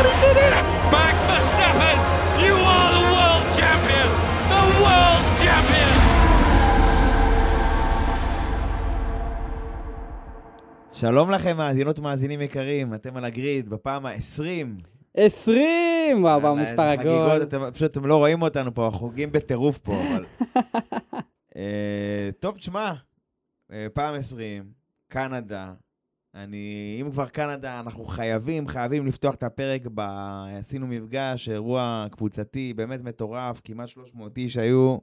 But he did it! Max Verstappen, you are the world champion! The world champion! שלום לכם, מאזינות ומאזינים יקרים, אתם על הגריד, בפעם ה-20. 20! וואו, וואו, מספר עגול. אתם, פשוט אתם לא רואים אותנו פה, אנחנו חוגגים בטירוף פה, אבל... אה, טוב, תשמע, אה, פעם 20, קנדה. אני, אם כבר קנדה, אנחנו חייבים, חייבים לפתוח את הפרק ב... עשינו מפגש, אירוע קבוצתי, באמת מטורף, כמעט 300 איש היו.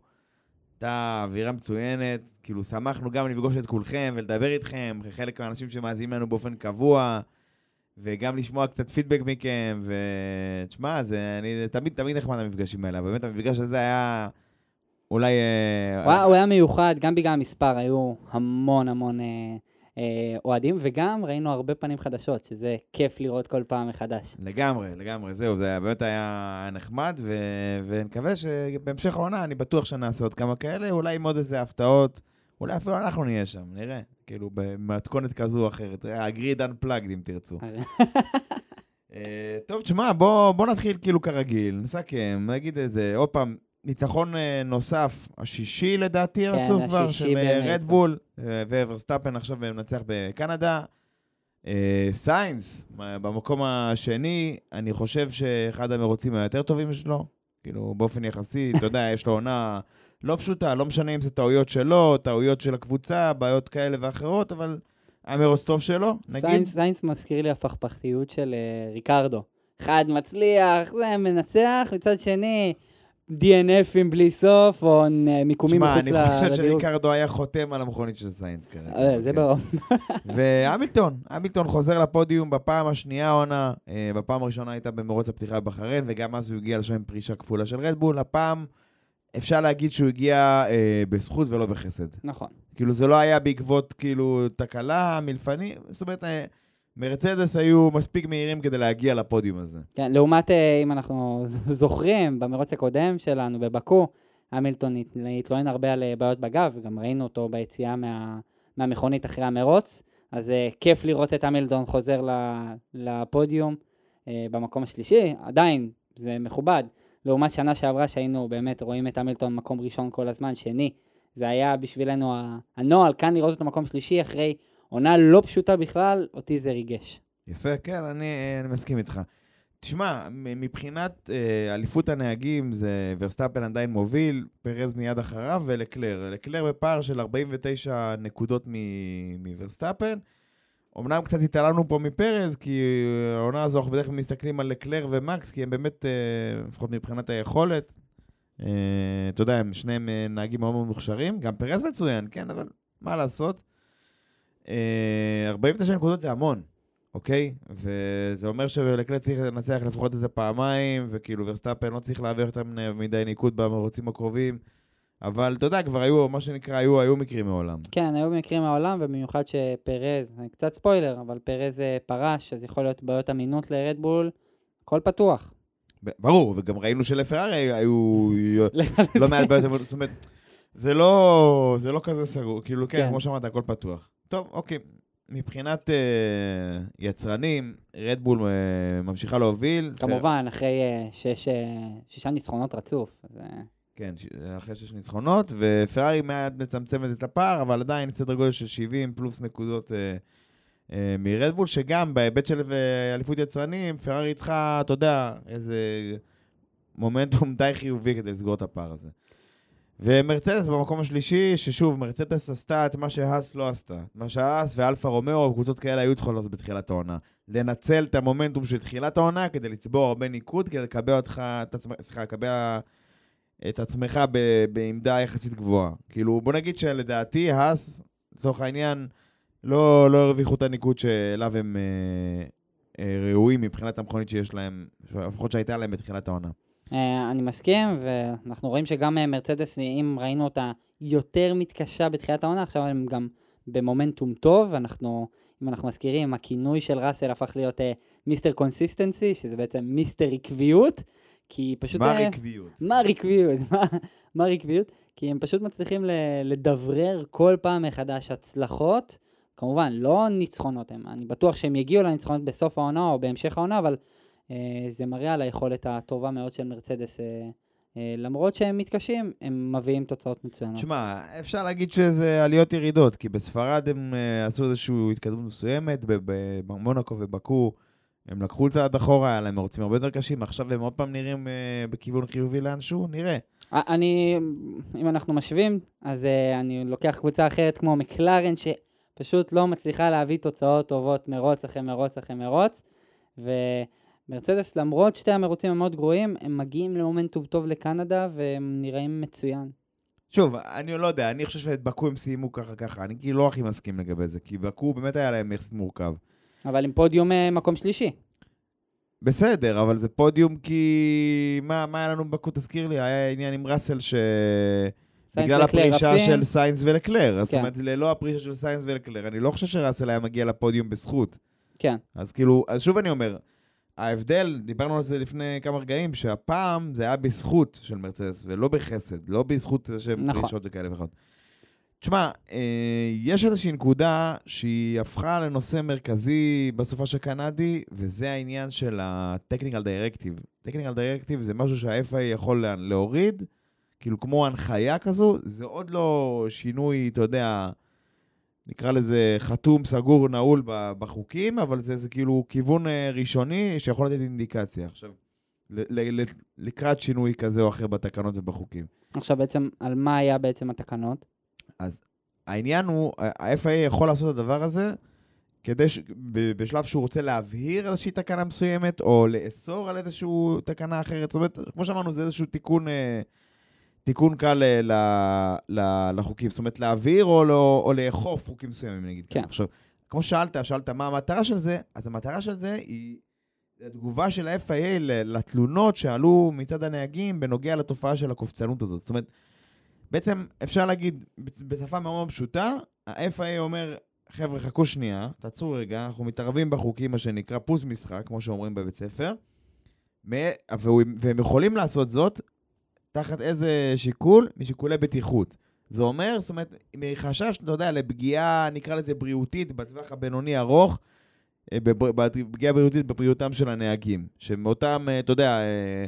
הייתה אווירה מצוינת, כאילו שמחנו גם לפגוש את כולכם ולדבר איתכם, חלק מהאנשים שמאזינים לנו באופן קבוע, וגם לשמוע קצת פידבק מכם, ותשמע, זה, אני, תמיד תמיד נחמד המפגשים האלה, באמת המפגש הזה היה אולי... אה, וואו, הוא היה מיוחד, גם בגלל המספר, היו המון המון אה, אה, אוהדים, וגם ראינו הרבה פנים חדשות, שזה כיף לראות כל פעם מחדש. לגמרי, לגמרי, זהו, זה היה- באמת היה נחמד, ו... ונקווה שבהמשך העונה, אני בטוח שנעשה עוד כמה כאלה, אולי עם עוד איזה הפתעות, אולי אפילו אנחנו נהיה שם, נראה, כאילו במתכונת כזו או אחרת, הגריד unplugged אם תרצו. אה, טוב, תשמע, בוא, בוא נתחיל כאילו כרגיל, נסכם, נגיד איזה, עוד פעם, ניצחון אה, נוסף, השישי לדעתי כן, רצוף כבר, של. רדבול, וורסטאפן עכשיו מנצח בקנדה. אה, סיינס, במקום השני, אני חושב שאחד המרוצים היותר טובים שלו, כאילו באופן יחסי, אתה יודע, יש לו עונה לא פשוטה, לא משנה אם זה טעויות שלו, טעויות של הקבוצה, בעיות כאלה ואחרות, אבל המרוץ טוב שלו, נגיד. סיינס, סיינס מזכיר לי הפכפכתיות של אה, ריקרדו. אחד מצליח, זה מנצח, מצד שני, DNFים בלי סוף, או מיקומים שמע, מחוץ אני ל- חושב לדירוג. שריקרדו היה חותם על המכונית של סיינס כרגע. אה, זה כן. ברור. והמילטון, המילטון חוזר לפודיום בפעם השנייה העונה, אה, בפעם הראשונה הייתה במרוץ הפתיחה בבחריין, וגם אז הוא הגיע לשם עם פרישה כפולה של רדבול. הפעם אפשר להגיד שהוא הגיע אה, בזכות ולא בחסד. נכון. כאילו זה לא היה בעקבות כאילו תקלה, מלפנים, זאת אומרת, מרצדס היו מספיק מהירים כדי להגיע לפודיום הזה. כן, לעומת, אה, אם אנחנו זוכרים, במרוץ הקודם שלנו בבקו, המילטון הת- התלונן הרבה על אה, בעיות בגב, וגם ראינו אותו ביציאה מה, מהמכונית אחרי המרוץ, אז אה, כיף לראות את המילטון חוזר לפודיום במקום השלישי, עדיין, זה מכובד. לעומת שנה שעברה שהיינו באמת רואים את המילטון מקום ראשון כל הזמן, שני, זה היה בשבילנו הנוהל, כאן לראות אותו מקום שלישי אחרי עונה לא פשוטה בכלל, אותי זה ריגש. יפה, כן, אני, אני מסכים איתך. תשמע, מבחינת אה, אליפות הנהגים, זה ורסטאפן עדיין מוביל, פרז מיד אחריו, ולקלר. לקלר בפער של 49 נקודות מ- מוורסטאפן. אמנם קצת התעלמנו פה מפרז, כי העונה הזו אנחנו בדרך כלל מסתכלים על לקלר ומקס, כי הם באמת, אה, לפחות מבחינת היכולת, אה, אתה יודע, הם שניהם אה, נהגים מאוד מאוד מוכשרים. גם פרז מצוין, כן, אבל מה לעשות? אה, 49 נקודות זה המון. אוקיי? וזה אומר שלקלר צריך לנצח לפחות איזה פעמיים, וכאילו ורסטאפן לא צריך להעביר יותר מדי ניקוד במרוצים הקרובים. אבל אתה יודע, כבר היו, מה שנקרא, היו, היו מקרים מעולם. כן, היו מקרים מהעולם, ובמיוחד שפרז, קצת ספוילר, אבל פרז אה, פרש, אז יכול להיות בעיות אמינות לרדבול, הכל פתוח. ברור, וגם ראינו שלפרארי היו לא מעט בעיות, אבל זאת אומרת, זה לא, זה לא כזה סגור, כאילו, כן, כן. כמו שאמרת, הכל פתוח. טוב, אוקיי. מבחינת אה, יצרנים, רדבול אה, ממשיכה להוביל. כמובן, אחרי אה, שש, אה, שישה ניצחונות רצוף. אז, אה, כן, ש- אחרי שש ניצחונות, ופרארי מעט מצמצמת את הפער, אבל עדיין סדר גודל של 70 פלוס נקודות אה, אה, מרדבול, שגם בהיבט של אה, אליפות יצרנים, פרארי צריכה, אתה יודע, איזה מומנטום די חיובי כדי לסגור את הפער הזה. ומרצדס במקום השלישי, ששוב, מרצדס עשתה את מה שהאס לא עשתה. מה שהאס ואלפה רומאו, קבוצות כאלה היו צריכות לעשות בתחילת העונה. לנצל את המומנטום של תחילת העונה כדי לצבור הרבה ניקוד, כדי לקבל אותך, סליחה, לקבל את עצמך בעמדה יחסית גבוהה. כאילו, בוא נגיד שלדעתי, האס, לצורך העניין, לא, לא הרוויחו את הניקוד שאליו הם, אה, אה, ראויים מבחינת המכונית שיש להם, לפחות שהייתה להם בתחילת העונה. אה, אני מסכים, ואנחנו רואים שגם אה, מרצדס, אם ראינו אותה יותר מתקשה בתחילת העונה, עכשיו הם גם במומנטום טוב, אנחנו, אם אנחנו מזכירים, הכינוי של ראסל הפך להיות אה, Mister Consistency, שזה בעצם Mister עקביות, כי פשוט... מה אה, עקביות? מה עקביות? מה- מה עקביות? כי הם פשוט מצליחים לדברר כל פעם מחדש הצלחות. כמובן, לא ניצחונות הם, אני בטוח שהם יגיעו לניצחונות בסוף העונה או בהמשך העונה, אבל זה מראה על היכולת הטובה מאוד של מרצדס. אה, אה, למרות שהם מתקשים, הם מביאים תוצאות מצוינות. תשמע, אפשר להגיד שזה עליות ירידות, כי בספרד הם אה, עשו איזושהי התקדמות מסוימת, במונקו ובקו הם לקחו צעד אחורה, היה להם מרוצים הרבה יותר קשים, עכשיו הם עוד פעם נראים אה, בכיוון חיובי לאנשהו, נראה. אני, אם אנחנו משווים, אז אני לוקח קבוצה אחרת כמו מקלרן, שפשוט לא מצליחה להביא תוצאות טובות מרוץ אחרי מרוץ אחרי מרוץ, ומרצדס, למרות שתי המרוצים המאוד גרועים, הם מגיעים למומנטום טוב לקנדה, והם נראים מצוין. שוב, אני לא יודע, אני חושב שאת בקו הם סיימו ככה ככה, אני כאילו לא הכי מסכים לגבי זה, כי בקו באמת היה להם יחסית מורכב. אבל עם פודיום uh, מקום שלישי. בסדר, אבל זה פודיום כי... מה, מה היה לנו בבאקו, תזכיר לי? היה עניין עם ראסל ש... בגלל הפרישה עפים. של סיינס ולקלר. אז זאת כן. אומרת, ללא הפרישה של סיינס ולקלר, אני לא חושב שראסל היה מגיע לפודיום בזכות. כן, אז כאילו, אז שוב אני אומר, ההבדל, דיברנו על זה לפני כמה רגעים, שהפעם זה היה בזכות של מרצדס, ולא בחסד, לא בזכות זה שהם נכון. פרישות וכאלה וכאלה. תשמע, אה, יש איזושהי נקודה שהיא הפכה לנושא מרכזי בסופש הקנדי, וזה העניין של ה-technical directive. technical directive זה משהו שה-FIA יכול לה- להוריד, כאילו כמו הנחיה כזו, זה עוד לא שינוי, אתה יודע, נקרא לזה חתום, סגור, נעול בחוקים, אבל זה, זה כאילו כיוון אה, ראשוני שיכול לתת אינדיקציה. עכשיו, ל- ל- לקראת שינוי כזה או אחר בתקנות ובחוקים. עכשיו בעצם, על מה היה בעצם התקנות? אז העניין הוא, ה-FIA יכול לעשות את הדבר הזה כדי ש... בשלב שהוא רוצה להבהיר איזושהי תקנה מסוימת, או לאסור על איזושהי תקנה אחרת. זאת אומרת, כמו שאמרנו, זה איזשהו תיקון, אה, תיקון קל אה, ל, ל, לחוקים. זאת אומרת, להבהיר או, לא, או לאכוף חוקים מסוימים, נגיד. כן. עכשיו, כמו שאלת, שאלת מה המטרה של זה, אז המטרה של זה היא התגובה של ה-FIA לתלונות שעלו מצד הנהגים בנוגע לתופעה של הקופצנות הזאת. זאת אומרת, בעצם אפשר להגיד בשפה מאוד מאוד פשוטה, ה-FIA אומר, חבר'ה, חכו שנייה, תעצרו רגע, אנחנו מתערבים בחוקים, מה שנקרא פוס משחק, כמו שאומרים בבית ספר, והם יכולים לעשות זאת תחת איזה שיקול? משיקולי בטיחות. זה אומר, זאת אומרת, מחשש, אתה יודע, לפגיעה, נקרא לזה בריאותית, בטווח הבינוני ארוך, אה, פגיעה בריאותית בבריאותם של הנהגים. שמאותם, אה, אתה יודע, אה,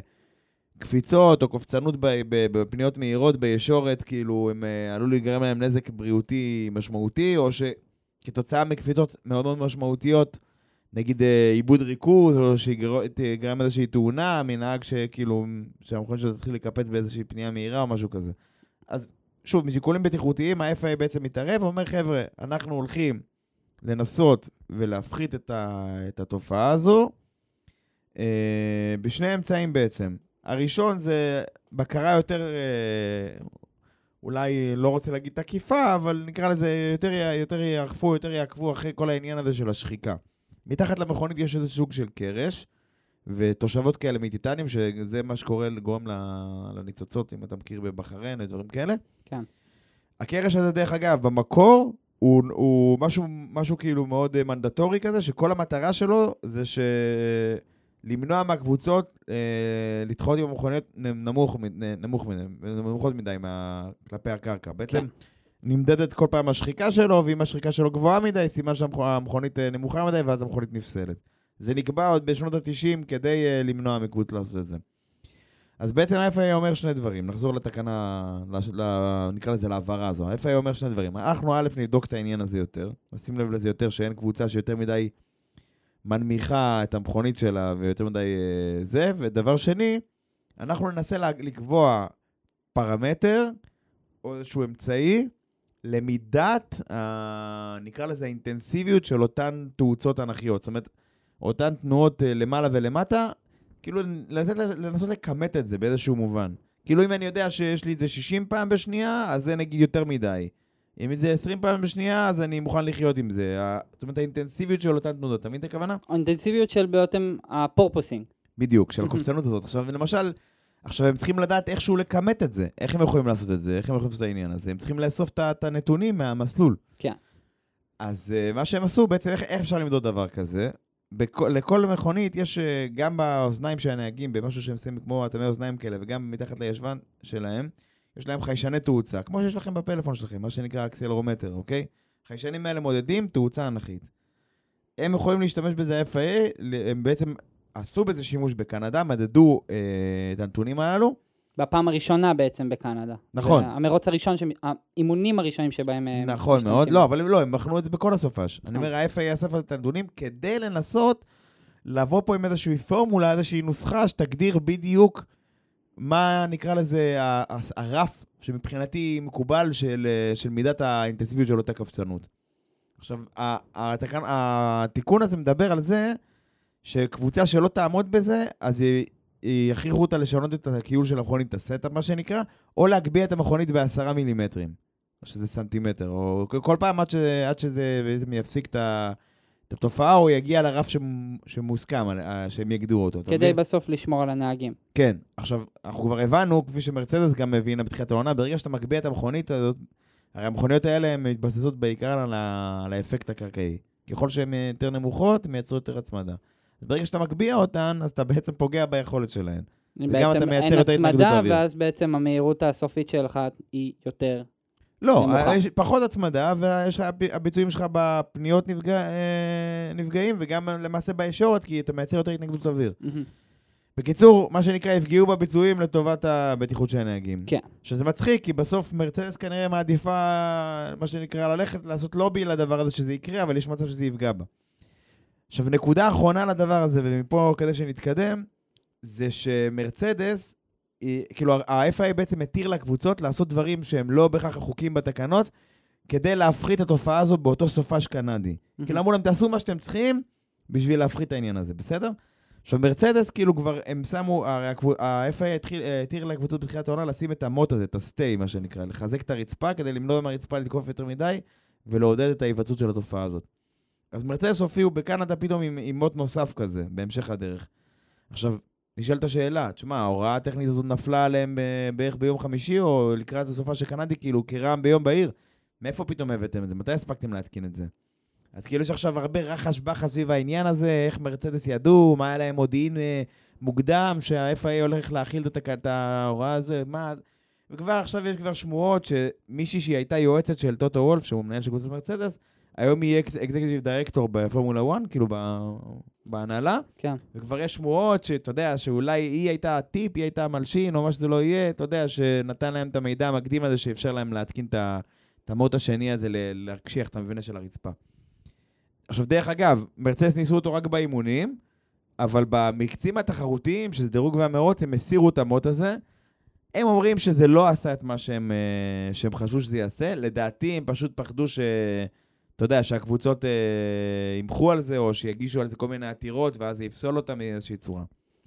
קפיצות או קופצנות בפניות מהירות בישורת, כאילו, הם עלול להיגרם להם נזק בריאותי משמעותי, או שכתוצאה מקפיצות מאוד מאוד משמעותיות, נגיד אה, עיבוד ריכוז, או שיגרם איזושהי תאונה מנהג שכאילו, שהמכונית שלו תתחיל לקפץ באיזושהי פנייה מהירה או משהו כזה. אז שוב, משיקולים בטיחותיים, ה-FIA בעצם מתערב ואומר, חבר'ה, אנחנו הולכים לנסות ולהפחית את, ה, את התופעה הזו אה, בשני אמצעים בעצם. הראשון זה בקרה יותר, אה, אולי לא רוצה להגיד תקיפה, אבל נקרא לזה יותר יאכפו, יותר יעקבו אחרי כל העניין הזה של השחיקה. מתחת למכונית יש איזה סוג של קרש, ותושבות כאלה מטיטניום, שזה מה שקורה, גורם ל- לניצוצות, אם אתה מכיר בבחריין, ודברים כאלה. כן. הקרש הזה, דרך אגב, במקור, הוא, הוא משהו, משהו כאילו מאוד אה, מנדטורי כזה, שכל המטרה שלו זה ש... למנוע מהקבוצות אה, לדחות עם המכוניות נמוך, נמוך מדי, נמוכות מדי מה, כלפי הקרקע. בעצם כן. נמדדת כל פעם השחיקה שלו, ואם השחיקה שלו גבוהה מדי, סימן שהמכונית אה, נמוכה מדי, ואז המכונית נפסלת. זה נקבע עוד בשנות ה-90 כדי אה, למנוע מקבוצות לעשות את זה. אז בעצם ה-FIA אומר שני דברים, נחזור לתקנה, לש- ל- נקרא לזה להעברה הזו. ה-FIA אומר שני דברים. אנחנו א', נבדוק את העניין הזה יותר, נשים לב לזה יותר, שאין קבוצה שיותר מדי מנמיכה את המכונית שלה ויותר מדי אה, זה, ודבר שני, אנחנו ננסה לקבוע פרמטר או איזשהו אמצעי למידת, ה... נקרא לזה האינטנסיביות של אותן תאוצות אנכיות. זאת אומרת, אותן תנועות אה, למעלה ולמטה, כאילו לתת, לנסות לכמת את זה באיזשהו מובן. כאילו אם אני יודע שיש לי את זה 60 פעם בשנייה, אז זה נגיד יותר מדי. אם זה 20 פעמים בשנייה, אז אני מוכן לחיות עם זה. זאת אומרת, האינטנסיביות של אותן תנודות, אתה מבין את הכוונה? האינטנסיביות של בעצם הפורפוסינג. בדיוק, של. הקופצנות הזאת. עכשיו, למשל, עכשיו הם צריכים לדעת איכשהו לכמת את זה. איך הם יכולים לעשות את זה? איך הם יכולים לעשות את העניין הזה? הם צריכים לאסוף את הנתונים מהמסלול. כן. אז uh, מה שהם עשו, בעצם, איך, איך אפשר למדוד דבר כזה? בכל, לכל מכונית יש uh, גם באוזניים של הנהגים, במשהו שהם שמים כמו אטמי אוזניים כאלה, וגם מתחת לישבן שלהם, יש להם חיישני תאוצה, כמו שיש לכם בפלאפון שלכם, מה שנקרא אקסלרומטר, אוקיי? החיישנים האלה מודדים תאוצה אנכית. הם יכולים להשתמש בזה FIA, הם בעצם עשו בזה שימוש בקנדה, מדדו אה, את הנתונים הללו, בפעם הראשונה בעצם בקנדה. נכון. המרוץ הראשון, ש- האימונים הראשונים שבהם... אה, נכון. מאוד, לא, אבל לא, הם בחנו את זה בכל הסופש. אני נכון. אומר, ה-FA אסף את הנתונים כדי לנסות לבוא פה עם איזושהי פורמולה, איזושהי נוסחה שתגדיר בדיוק מה נקרא לזה הרף שמבחינתי מקובל של, אה, של מידת האינטנסיביות של אותה קפצנות. עכשיו, התקן, התיקון הזה מדבר על זה שקבוצה שלא תעמוד בזה, אז יכריחו אותה לשנות את הכיול של המכונית, את ה setup, מה שנקרא, או להגביה את המכונית בעשרה מילימטרים. או שזה סנטימטר, או כל- פעם עד, ש, עד שזה בעצם יפסיק את, ה, את התופעה, או יגיע לרף שמ, שמוסכם, על- אה, שהם יגדירו אותו. כדי? בסוף לשמור על הנהגים. כן. עכשיו, אנחנו כבר הבנו, כפי שמרצדס גם הבינה בתחילת העונה, ברגע שאתה מגביה את המכונית הזאת, הרי המכוניות האלה הן מתבססות בעיקר על, ה, על האפקט הקרקעי. ככל שהן יותר נמוכות, הן מייצרות יותר הצמדה. ברגע שאתה מגביה אותן, אז אתה בעצם פוגע ביכולת שלהן. וגם אתה מייצר יותר התנגדות הצמדה, לאוויר. ואז בעצם המהירות הסופית שלך היא יותר. לא, נמוכה. יש פחות הצמדה, והביצועים שלך בפניות נפגע, אה, נפגעים, וגם למעשה בישורת, כי אתה מייצר יותר התנגדות אוויר. בקיצור, מה שנקרא, יפגעו בביצועים לטובת הבטיחות של הנהגים. כן. שזה מצחיק, כי בסוף מרצדס כנראה מעדיפה, מה שנקרא, ללכת לעשות לובי לדבר הזה שזה יקרה, אבל יש מצב שזה יפגע בה. עכשיו, נקודה אחרונה לדבר הזה, ומפה כדי שנתקדם, זה שמרצדס, היא, כאילו, ה-FIA בעצם מתיר לקבוצות לעשות דברים שהם לא בהכרח החוקים בתקנות, כדי להפחית את התופעה הזו באותו סופש קנדי. כאילו אמרו להם, תעשו מה שאתם צריכים בשביל להפחית את העניין הזה, בסדר? עכשיו, מרצדס, כאילו כבר, הם שמו, הרי ה-FIA התיר לקבוצות בתחילת העונה לשים את המוט הזה, את הסטי, מה שנקרא, לחזק את הרצפה כדי למנוע מהרצפה לתקוף יותר מדי, ולעודד את ההיווצרות של התופעה הזאת. אז מרצדס הופיעו בקנדה פתאום עם, עם מוט נוסף כזה, בהמשך הדרך. עכשיו, נשאלת השאלה, תשמע, ההוראה הטכנית הזאת נפלה עליהם בערך ביום חמישי, או לקראת הסופה של קנדי, כאילו, כרעם ביום בהיר. מאיפה פתאום הבאתם את זה? מתי הספקתם להתקין את זה? אז כאילו יש עכשיו הרבה רחש בחש סביב העניין הזה, איך מרצדס ידעו, מה היה להם מודיעין אה, מוקדם, שה-FIA הולך להכיל את, ההוראה הזה, מה... וכבר עכשיו יש כבר שמועות שמישהי שהיא הייתה יועצת של טוטו וולף, שהוא מנהל של קבוצת מרצדס, היום היא אקזקטיב דירקטור בפורמולה 1, כאילו בהנהלה, כן. וכבר יש שמועות שאתה יודע, שאולי היא הייתה הטיפ, היא הייתה המלשין, או מה שזה לא יהיה, אתה יודע, שנתן להם את המידע המקדים הזה שאפשר להם להתקין את המוט השני הזה, להקשיח את המבנה של הרצפה. עכשיו, דרך אגב, מרצדס ניסו אותו רק באימונים, אבל במקצים התחרותיים, שזה דירוג והמרוץ, הם הסירו את המוט הזה. הם אומרים שזה לא עשה את מה שהם, אה, שהם חשבו שזה יעשה. לדעתי, הם פשוט פחדו ש... אתה יודע, שהקבוצות אה, ימחו על זה, או שיגישו על זה כל מיני עתירות, ואז זה יפסול אותם מאיזושהי צורה.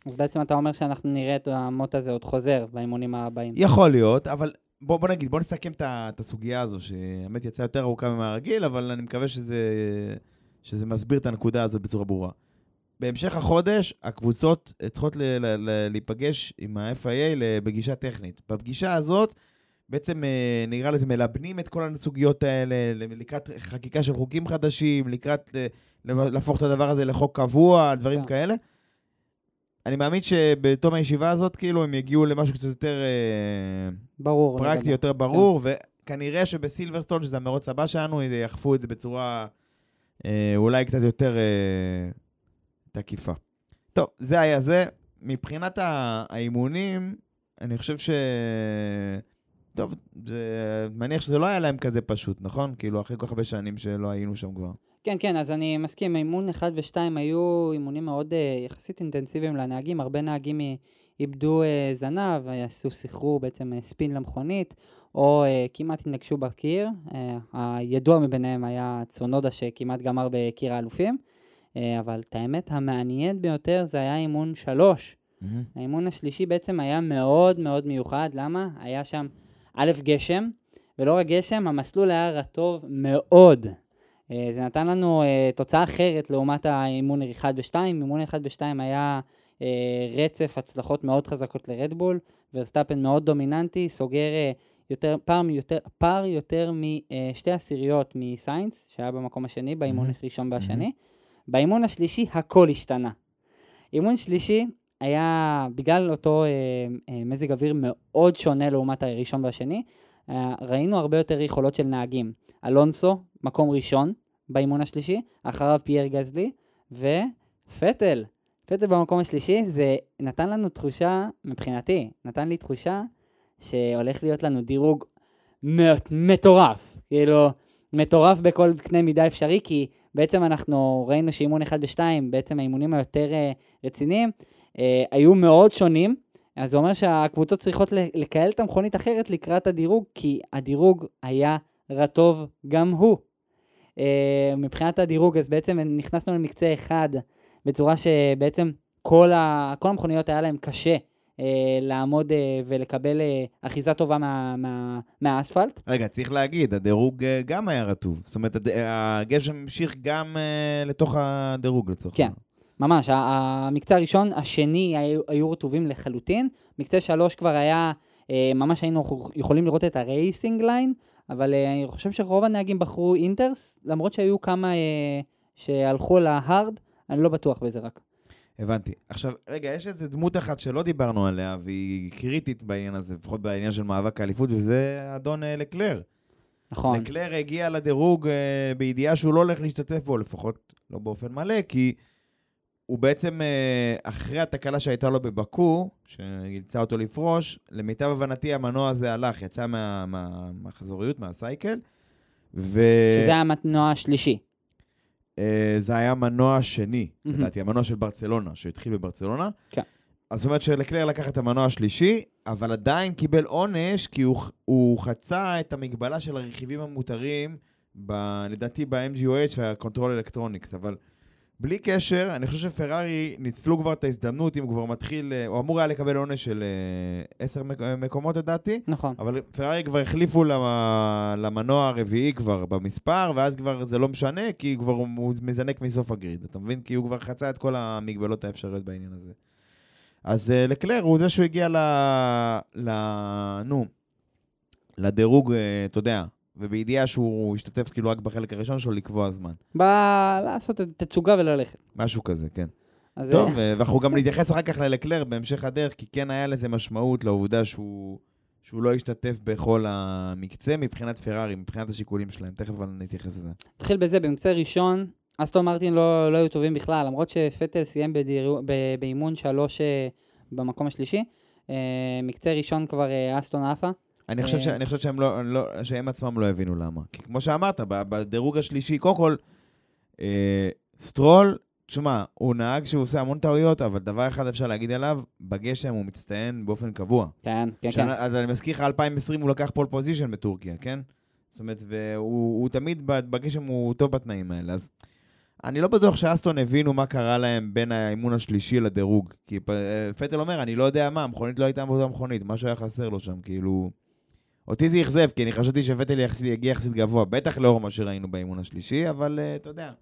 אז בעצם אתה אומר שאנחנו נראה את המוט הזה עוד חוזר באימונים הבאים. יכול להיות, אבל בוא, בוא נגיד, בוא נסכם את הסוגיה הזו, שהאמת יצאה יותר ארוכה מהרגיל, אבל אני מקווה שזה, שזה מסביר את הנקודה הזאת בצורה ברורה. בהמשך החודש, הקבוצות צריכות ל- ל- ל- להיפגש עם ה-FIA בפגישה טכנית. בפגישה הזאת, בעצם אה, נקרא לזה מלבנים את כל הסוגיות האלה, לקראת חקיקה של חוקים חדשים, לקראת אה, להפוך את הדבר הזה לחוק קבוע, דברים כן. כאלה. אני מאמין שבתום הישיבה הזאת, כאילו, הם יגיעו למשהו קצת יותר אה, ברור. פרקטי. יותר ברור, וכנראה שבסילברסטון, שזה המרוץ הבא שלנו, יאכפו את זה בצורה אה, אולי קצת יותר אה, תקיפה. טוב, זה היה זה. מבחינת האימונים, אני חושב ש... טוב, זה... מניח שזה לא היה להם כזה פשוט, נכון? כאילו, אחרי כל כך הרבה שנים שלא היינו שם כבר. כן, כן, אז אני מסכים, אימון 1 ו-2 היו אימונים מאוד אה, יחסית אינטנסיביים לנהגים, הרבה נהגים איבדו אה, זנב, עשו סחרור בעצם אה, ספין למכונית, או אה, כמעט התנגשו בקיר. אה, הידוע מביניהם היה צונודה שכמעט גמר בקיר האלופים, אה, אבל את האמת המעניין ביותר זה היה אימון 3. האימון השלישי בעצם היה מאוד מאוד מיוחד, למה? היה שם א' גשם, ולא רק גשם, המסלול היה רטוב מאוד. אה, זה נתן לנו אה, תוצאה אחרת לעומת האימון 1 ו-2. אימון 1 ו-2 היה אה, רצף הצלחות מאוד חזקות לרדבול, ורסטאפן מאוד דומיננטי, סוגר יותר, פער יותר, פער יותר משתי עשיריות מסיינס, שהיה במקום השני, באימון. הראשון והשני. באימון השלישי הכל השתנה. אימון שלישי היה, בגלל אותו אה, אה, מזג אוויר מאוד שונה לעומת הראשון והשני, אה, ראינו הרבה יותר יכולות של נהגים. אלונסו, מקום ראשון באימון השלישי, אחריו פייר גזלי, ופטל. פטל במקום השלישי, זה נתן לנו תחושה, מבחינתי, נתן לי תחושה שהולך להיות לנו דירוג מטורף. כאילו, מטורף בכל קנה מידה אפשרי, כי בעצם אנחנו ראינו שאימון 1 ו-2, בעצם האימונים היותר אה, רציניים, אה, היו מאוד שונים. אז זה אומר שהקבוצות צריכות לקהל את המכונית אחרת לקראת הדירוג, כי הדירוג היה רטוב גם הוא. אה, מבחינת הדירוג, אז בעצם נכנסנו למקצה אחד, בצורה שבעצם כל, ה- כל המכוניות היה להם קשה אה, לעמוד אה, ולקבל אה, אחיזה טובה מה, מה, מהאספלט. רגע, צריך להגיד, הדירוג אה, גם היה רטוב. זאת אומרת, הד- הגשם המשיך גם אה, לתוך הדירוג לצורך כן. ממש, המקצה הראשון, השני היו, היו רטובים לחלוטין, מקצה שלוש כבר היה, אה, ממש היינו יכולים לראות את ה racing line, אבל אה, אני חושב שרוב הנהגים בחרו inters, למרות שהיו כמה אה, שהלכו ל hard, אני לא בטוח בזה רק. הבנתי. עכשיו, רגע, יש איזה דמות אחת שלא דיברנו עליה, והיא קריטית בעניין הזה, לפחות בעניין של מאבק האליפות, וזה אדון לקלר. נכון, לקלר הגיע לדירוג אה, בידיעה שהוא לא הולך להשתתף בו, לפחות לא באופן מלא, כי הוא בעצם, אה, אחרי התקלה שהייתה לו בבאקו, שאילצה אותו לפרוש, למיטב הבנתי המנוע הזה הלך, יצא מה, מה, מהחזוריות, מה cycle, ו... שזה המנוע השלישי. אה, זה היה מנוע שני, מהמם. לדעתי, המנוע של ברצלונה, שהתחיל בברצלונה. כן. אז זאת אומרת שלקלר לקח את המנוע השלישי, אבל עדיין קיבל עונש, כי הוא, הוא חצה את המגבלה של הרכיבים המותרים, ב, לדעתי ב-MGOH וה-Control Electronics, אבל בלי קשר, אני חושב שפרארי ניצלו כבר את ההזדמנות, אם הוא כבר מתחיל, אה, הוא אמור היה לקבל עונש של אה, עשר מק- מקומות לדעתי, נכון. אבל פרארי כבר החליפו למ- למנוע הרביעי כבר במספר, ואז כבר זה לא משנה, כי כבר הוא מזנק מסוף הגריד, אתה מבין? כי הוא כבר חצה את כל המגבלות האפשריות בעניין הזה. אז לקלר הוא זה שהוא הגיע ל... ל... נו, לדירוג, אתה יודע, ובידיעה שהוא השתתף כאילו רק בחלק הראשון שלו לקבוע זמן. בא לעשות את תצוגה וללכת. משהו כזה, כן. אז טוב, אה, אה, ואנחנו גם נתייחס אחר כך ללקלר בהמשך הדרך, כי כן היה לזה משמעות לעובדה שהוא, שהוא לא השתתף בכל המקצה מבחינת פרארי, מבחינת השיקולים שלהם. תכף אבל נתייחס לזה. נתחיל בזה, במקצה ראשון, אסטון מרטין לא, לא היו טובים בכלל, למרות שפטל סיים בדיר... ב... באימון שלוש אה, במקום השלישי. מקצה ראשון כבר אסטון עפה. אני חושב, אה. ש... אני חושב שהם, לא, לא, שהם עצמם לא הבינו למה. כי כמו שאמרת, בדירוג השלישי, קודם כל, אה, סטרול, תשמע, הוא נהג שהוא עושה המון טעויות, אבל דבר אחד אפשר להגיד עליו, בגשם הוא מצטיין באופן קבוע. כן, כן, כן. שנה, אז אני מזכיר לך, 2020 הוא לקח pole position בטורקיה, כן? זאת אומרת, והוא הוא תמיד ב- בגשם הוא טוב בתנאים האלה. אז אני לא בטוח שאסטון הבינו מה קרה להם בין האימון השלישי לדירוג. כי אה, פטל אומר, אני לא יודע מה, המכונית לא הייתה באותה מכונית, משהו היה חסר לו שם, כאילו... אותי זה אכזב, כי אני חשבתי יחסית- יגיע יחסית גבוה, בטח לאור מה שראינו באימון השלישי, אבל אה, אתה יודע.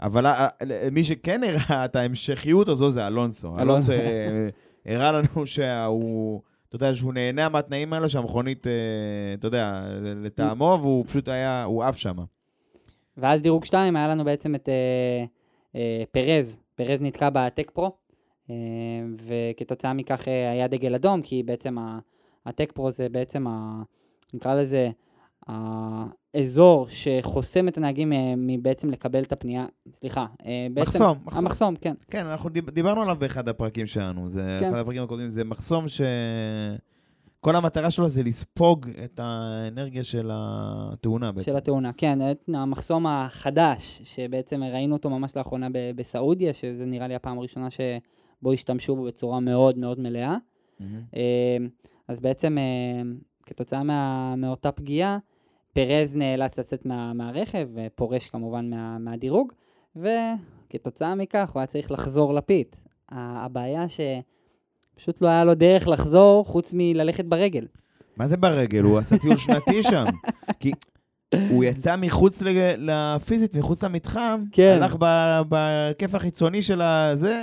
אבל אה, אה, מי שכן הראה את ההמשכיות הזו זה אלונסו. אלונסו אה, הראה לנו שהוא, אתה יודע, שהוא נהנה מהתנאים האלו, שהמכונית, אה, אתה יודע, לטעמו, והוא פשוט היה, הוא עף שם. ואז דירוג 2 היה לנו בעצם את אה, אה, פרז, פרז נתקע בטק פרו, אה, וכתוצאה מכך אה, היה דגל אדום, כי בעצם ה- הטק פרו זה בעצם, ה, נקרא לזה, האזור שחוסם את הנהגים אה, מבעצם לקבל את הפנייה, סליחה, אה, בעצם... מחסום, מחסום. המחסום, כן. כן, אנחנו דיב, דיברנו עליו באחד הפרקים שלנו. זה, כן. אחד הפרקים הקודמים, זה מחסום ש... כל המטרה שלו זה לספוג את האנרגיה של התאונה בעצם. של התאונה, כן, את המחסום החדש, שבעצם ראינו אותו ממש לאחרונה ב- בסעודיה, שזה נראה לי הפעם הראשונה שבו השתמשו בו בצורה מאוד מאוד מלאה. מהמם. אז בעצם אה, כתוצאה מה, מאותה פגיעה, פרז נאלץ לצאת מה, מהרכב, ופורש כמובן מה, מהדירוג, וכתוצאה מכך הוא היה צריך לחזור לפית. הבעיה שפשוט לא היה לו דרך לחזור חוץ מללכת ברגל. מה זה ברגל? הוא עשה טיול שנתי שם. כי הוא יצא מחוץ לפיזית, מחוץ למתחם, כן. הלך בכיף החיצוני של הזה.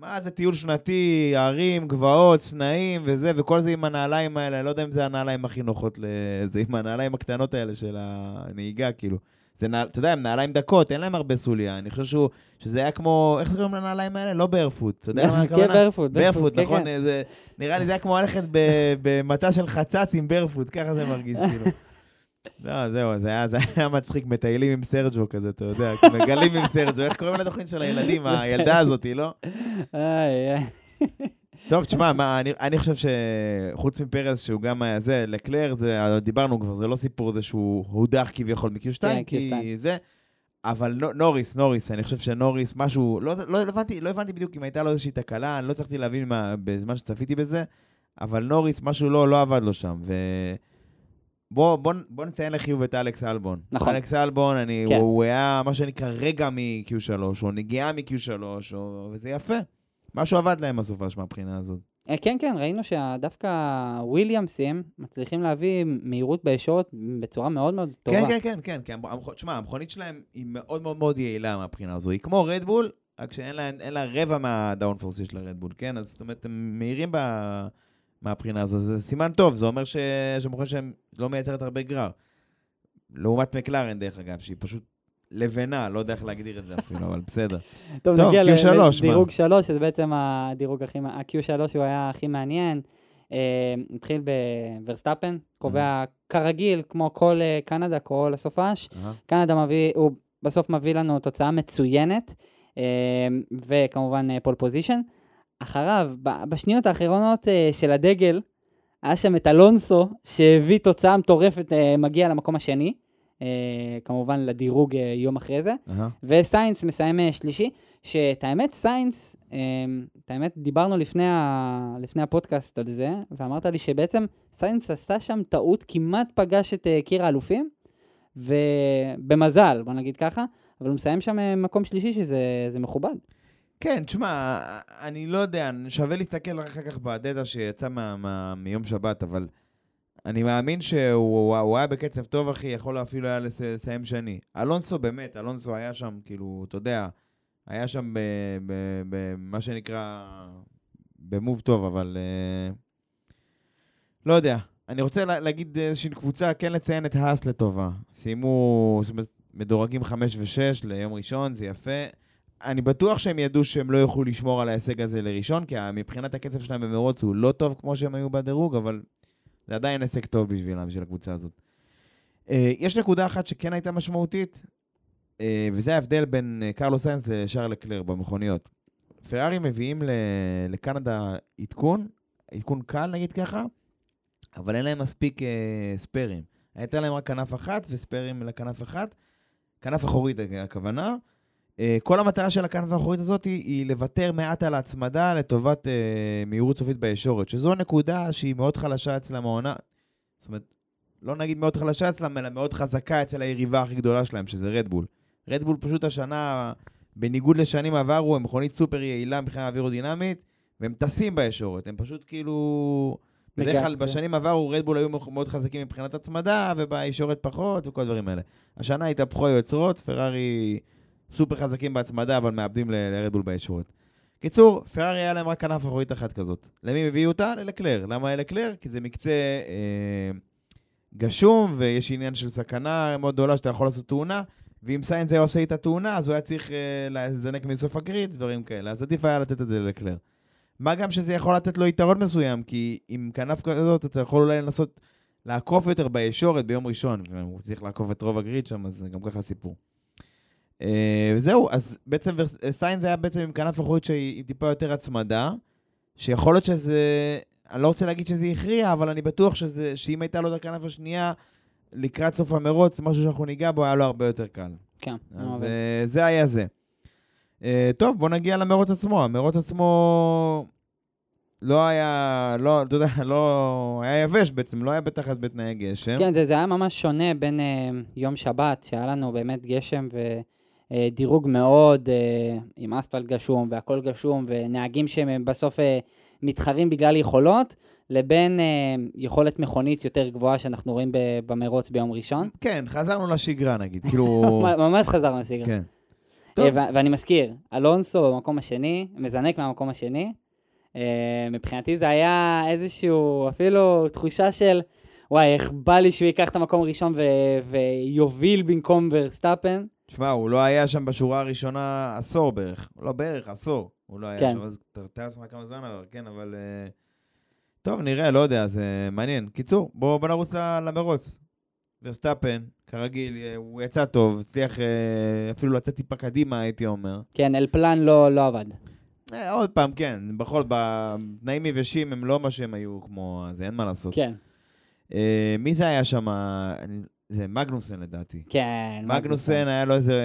מה זה טיול שנתי, הרים, גבעות, סנאים וזה, וכל זה עם הנעליים האלה, אני לא יודע אם זה הנעליים הכי נוחות לזה, עם הנעליים הקטנות האלה של הנהיגה, כאילו. זה נעל, אתה יודע, הם נעליים דקות, אין להם הרבה סוליה. אני חושב שהוא, שזה היה כמו, איך זה קוראים לנעליים האלה? לא ברפוט. אתה יודע מה הכוונה? כן, ברפוט, ברפוט, כן, נכון? כן. זה, נראה לי זה היה כמו ללכת במטע של חצץ עם ברפוט, ככה זה מרגיש, כאילו. לא, זהו, זה היה, זה היה מצחיק, מטיילים עם סרג'ו כזה, אתה יודע, מגלים עם סרג'ו, איך קוראים לתוכנית של הילדים, הילדה הזאתי, לא? טוב, תשמע, מה, אני, אני חושב שחוץ מפרס, שהוא גם היה זה, לקלר, זה, דיברנו כבר, זה לא סיפור זה שהוא הודח כביכול מ-Q2, כן, כי Q2. זה... אבל נו- נוריס, נוריס, אני חושב שנוריס, משהו, לא, לא, הבנתי, לא הבנתי בדיוק אם הייתה לו איזושהי תקלה, אני לא הצלחתי להבין מה, בזמן שצפיתי בזה, אבל נוריס, משהו לא, לא עבד לו שם, ו... בוא, בוא, בוא נציין לחיוב את אלכס אלבון. נכון. אלכס אלבון, אני, כן. הוא, הוא היה מה שנקרא רגע מ-Q3, או נגיעה מ-Q3, או, וזה יפה. משהו עבד להם בסופש מהבחינה הזאת. אה, כן, כן, ראינו שדווקא וויליאמסים מצליחים להביא מהירות בישורת בצורה מאוד מאוד טובה. כן, כן, כן, כן, כן. המכ- תשמע, המכונית שלהם היא מאוד מאוד מאוד יעילה מהבחינה הזו. היא כמו רדבול, רק שאין לה, לה רבע מהדאונפורס שיש לרדבול, כן? אז זאת אומרת, הם מהירים ב... מהבחינה הזו. זה סימן טוב, זה אומר ש... שהמכונית שלהם לא מייצרת הרבה גרר. לעומת מקלרן, דרך אגב, שהיא פשוט לבנה, לא יודע איך להגדיר את זה אפילו, אבל בסדר. טוב, טוב, נגיע Q3, מה? לדירוג 3, שזה בעצם הדירוג הכי, מע- ה-Q3 הוא היה הכי מעניין. אה, נתחיל בוורסטאפן, קובע כרגיל, כמו כל אה, קנדה, כל הסופש. קנדה מביא, הוא בסוף מביא לנו תוצאה מצוינת, אה, וכמובן pole position. אחריו, בשניות האחרונות אה, של הדגל, היה שם את אלונסו, שהביא תוצאה מטורפת, אה, מגיע למקום השני, אה, כמובן לדירוג יום אחרי זה. אהה. וסיינס מסיים שלישי, שאת האמת, סיינס, את האמת, דיברנו לפני, ה, לפני הפודקאסט על זה, ואמרת לי שבעצם סיינס עשה שם טעות, כמעט פגש את קיר האלופים, ובמזל, בוא נגיד ככה, אבל הוא מסיים שם מקום שלישי, שזה זה מכובד. כן, תשמע, אני לא יודע, שווה להסתכל אחר כך בדאטה שיצא מה, מה, מיום שבת, אבל אני מאמין שהוא הוא היה בקצב טוב, אחי, יכול אפילו היה לס- לסיים שני. אלונסו, באמת, אלונסו היה שם, כאילו, אתה יודע, היה שם במה שנקרא, במוב טוב, אבל אה, לא יודע. אני רוצה לה, להגיד איזושהי קבוצה, כן לציין את האס לטובה. סיימו, מדורגים 5 ו-6 ליום ראשון, זה יפה. אני בטוח שהם ידעו שהם לא יוכלו לשמור על ההישג הזה לראשון, כי מבחינת הקצב שלהם במרוץ הוא לא טוב כמו שהם היו בדירוג, אבל זה עדיין הישג טוב בשבילם, בשביל הקבוצה הזאת. אה, יש נקודה אחת שכן הייתה משמעותית, אה, וזה ההבדל בין אה, קרלוס סיינס לשארל לקלר במכוניות. פרארי מביאים לקנדה עדכון, עדכון קל נגיד ככה, אבל אין להם מספיק ספיירים. הייתה להם רק כנף אחת וספיירים לכנף אחת, כנף אחורית הכוונה. אה, כל המטרה של הכנף האחורית הזאת היא, היא לוותר מעט על ההצמדה לטובת אה, מהירות סופית בישורת, שזו נקודה שהיא מאוד חלשה אצלם העונה. זאת אומרת, לא נגיד מאוד חלשה אצלם, אלא מאוד חזקה אצל היריבה הכי גדולה שלהם, שזה רדבול. רדבול פשוט השנה, בניגוד לשנים עברו, הם מכונית סופר יעילה מבחינה אווירודינמית, והם טסים בישורת, הם פשוט כאילו... בדרך. כלל בשנים עברו רדבול היו מאוד חזקים מבחינת הצמדה, ובישורת פחות, וכל הדברים האלה. השנה התהפכו היוצרות, פרארי סופר חזקים בהצמדה, אבל מאבדים לרדבול בישורת. קיצור, פרארי היה להם רק כנף אחורית אחת כזאת. למי הביאו אותה? ללקלר. למה ללקלר? כי זה מקצה אה, גשום, ויש עניין של סכנה מאוד גדולה שאתה יכול לעשות תאונה, ואם סיינס היה עושה איתה תאונה, אז הוא היה צריך אה, לזנק מסוף ה grid, דברים כאלה. אז עדיף היה לתת את זה ללקלר. מה גם שזה יכול לתת לו יתרון מסוים, כי עם כנף כזאת אתה יכול אולי לנסות לעקוף יותר בישורת ביום ראשון, והוא צריך לעקוף את רוב ה grid שם, אז גם ככה סיפור. אה, וזהו, אז בעצם אה, סיינס היה בעצם עם כנף אחורית שהיא טיפה יותר הצמדה, שיכול להיות שזה, אני לא רוצה להגיד שזה הכריע, אבל אני בטוח שזה, שאם הייתה לו את הכנף השנייה לקראת סוף המרוץ, משהו שאנחנו ניגע בו, היה לו הרבה יותר קל. כן, אז אה, זה היה זה. טוב, בוא נגיע למרוץ עצמו. המרוץ עצמו לא היה, לא, אתה יודע, לא, היה יבש בעצם, לא היה בטח בתנאי גשם. כן, זה, זה היה ממש שונה בין אה, יום שבת, שהיה לנו באמת גשם ודירוג מאוד אה, עם אספלט גשום והכל גשום, ונהגים שהם בסוף אה, מתחרים בגלל יכולות, לבין אה, יכולת מכונית יותר גבוהה שאנחנו רואים במרוץ ביום ראשון. כן, חזרנו לשגרה נגיד, כאילו... ממש חזרנו לסיגר. כן. אה, טוב. ואני מזכיר, אלונסו במקום השני, מזנק מהמקום השני. אה, מבחינתי זה היה איזשהו, אפילו תחושה של, וואי, איך בא לי שהוא ייקח את המקום הראשון ויוביל במקום ורסטאפן. שמע, הוא לא היה שם בשורה הראשונה עשור בערך. לא בערך, עשור. הוא לא היה כן. שם, אז תראה לעצמך כמה זמן עבר, כן, אבל... אה, טוב, נראה, לא יודע, זה מעניין. קיצור, בואו בוא נרוץ למרוץ. ורסטאפן, כרגיל, אה, הוא יצא טוב, הצליח אה, אפילו לצאת טיפה קדימה, הייתי אומר. כן, El Plan לא, לא עבד. עוד פעם, כן, בכל בתנאים יבשים הם לא מה שהם היו כמו... זה אין מה לעשות. כן, אה, מי זה היה שם? זה מגנוסן לדעתי. כן. מגנוסן היה לו איזה,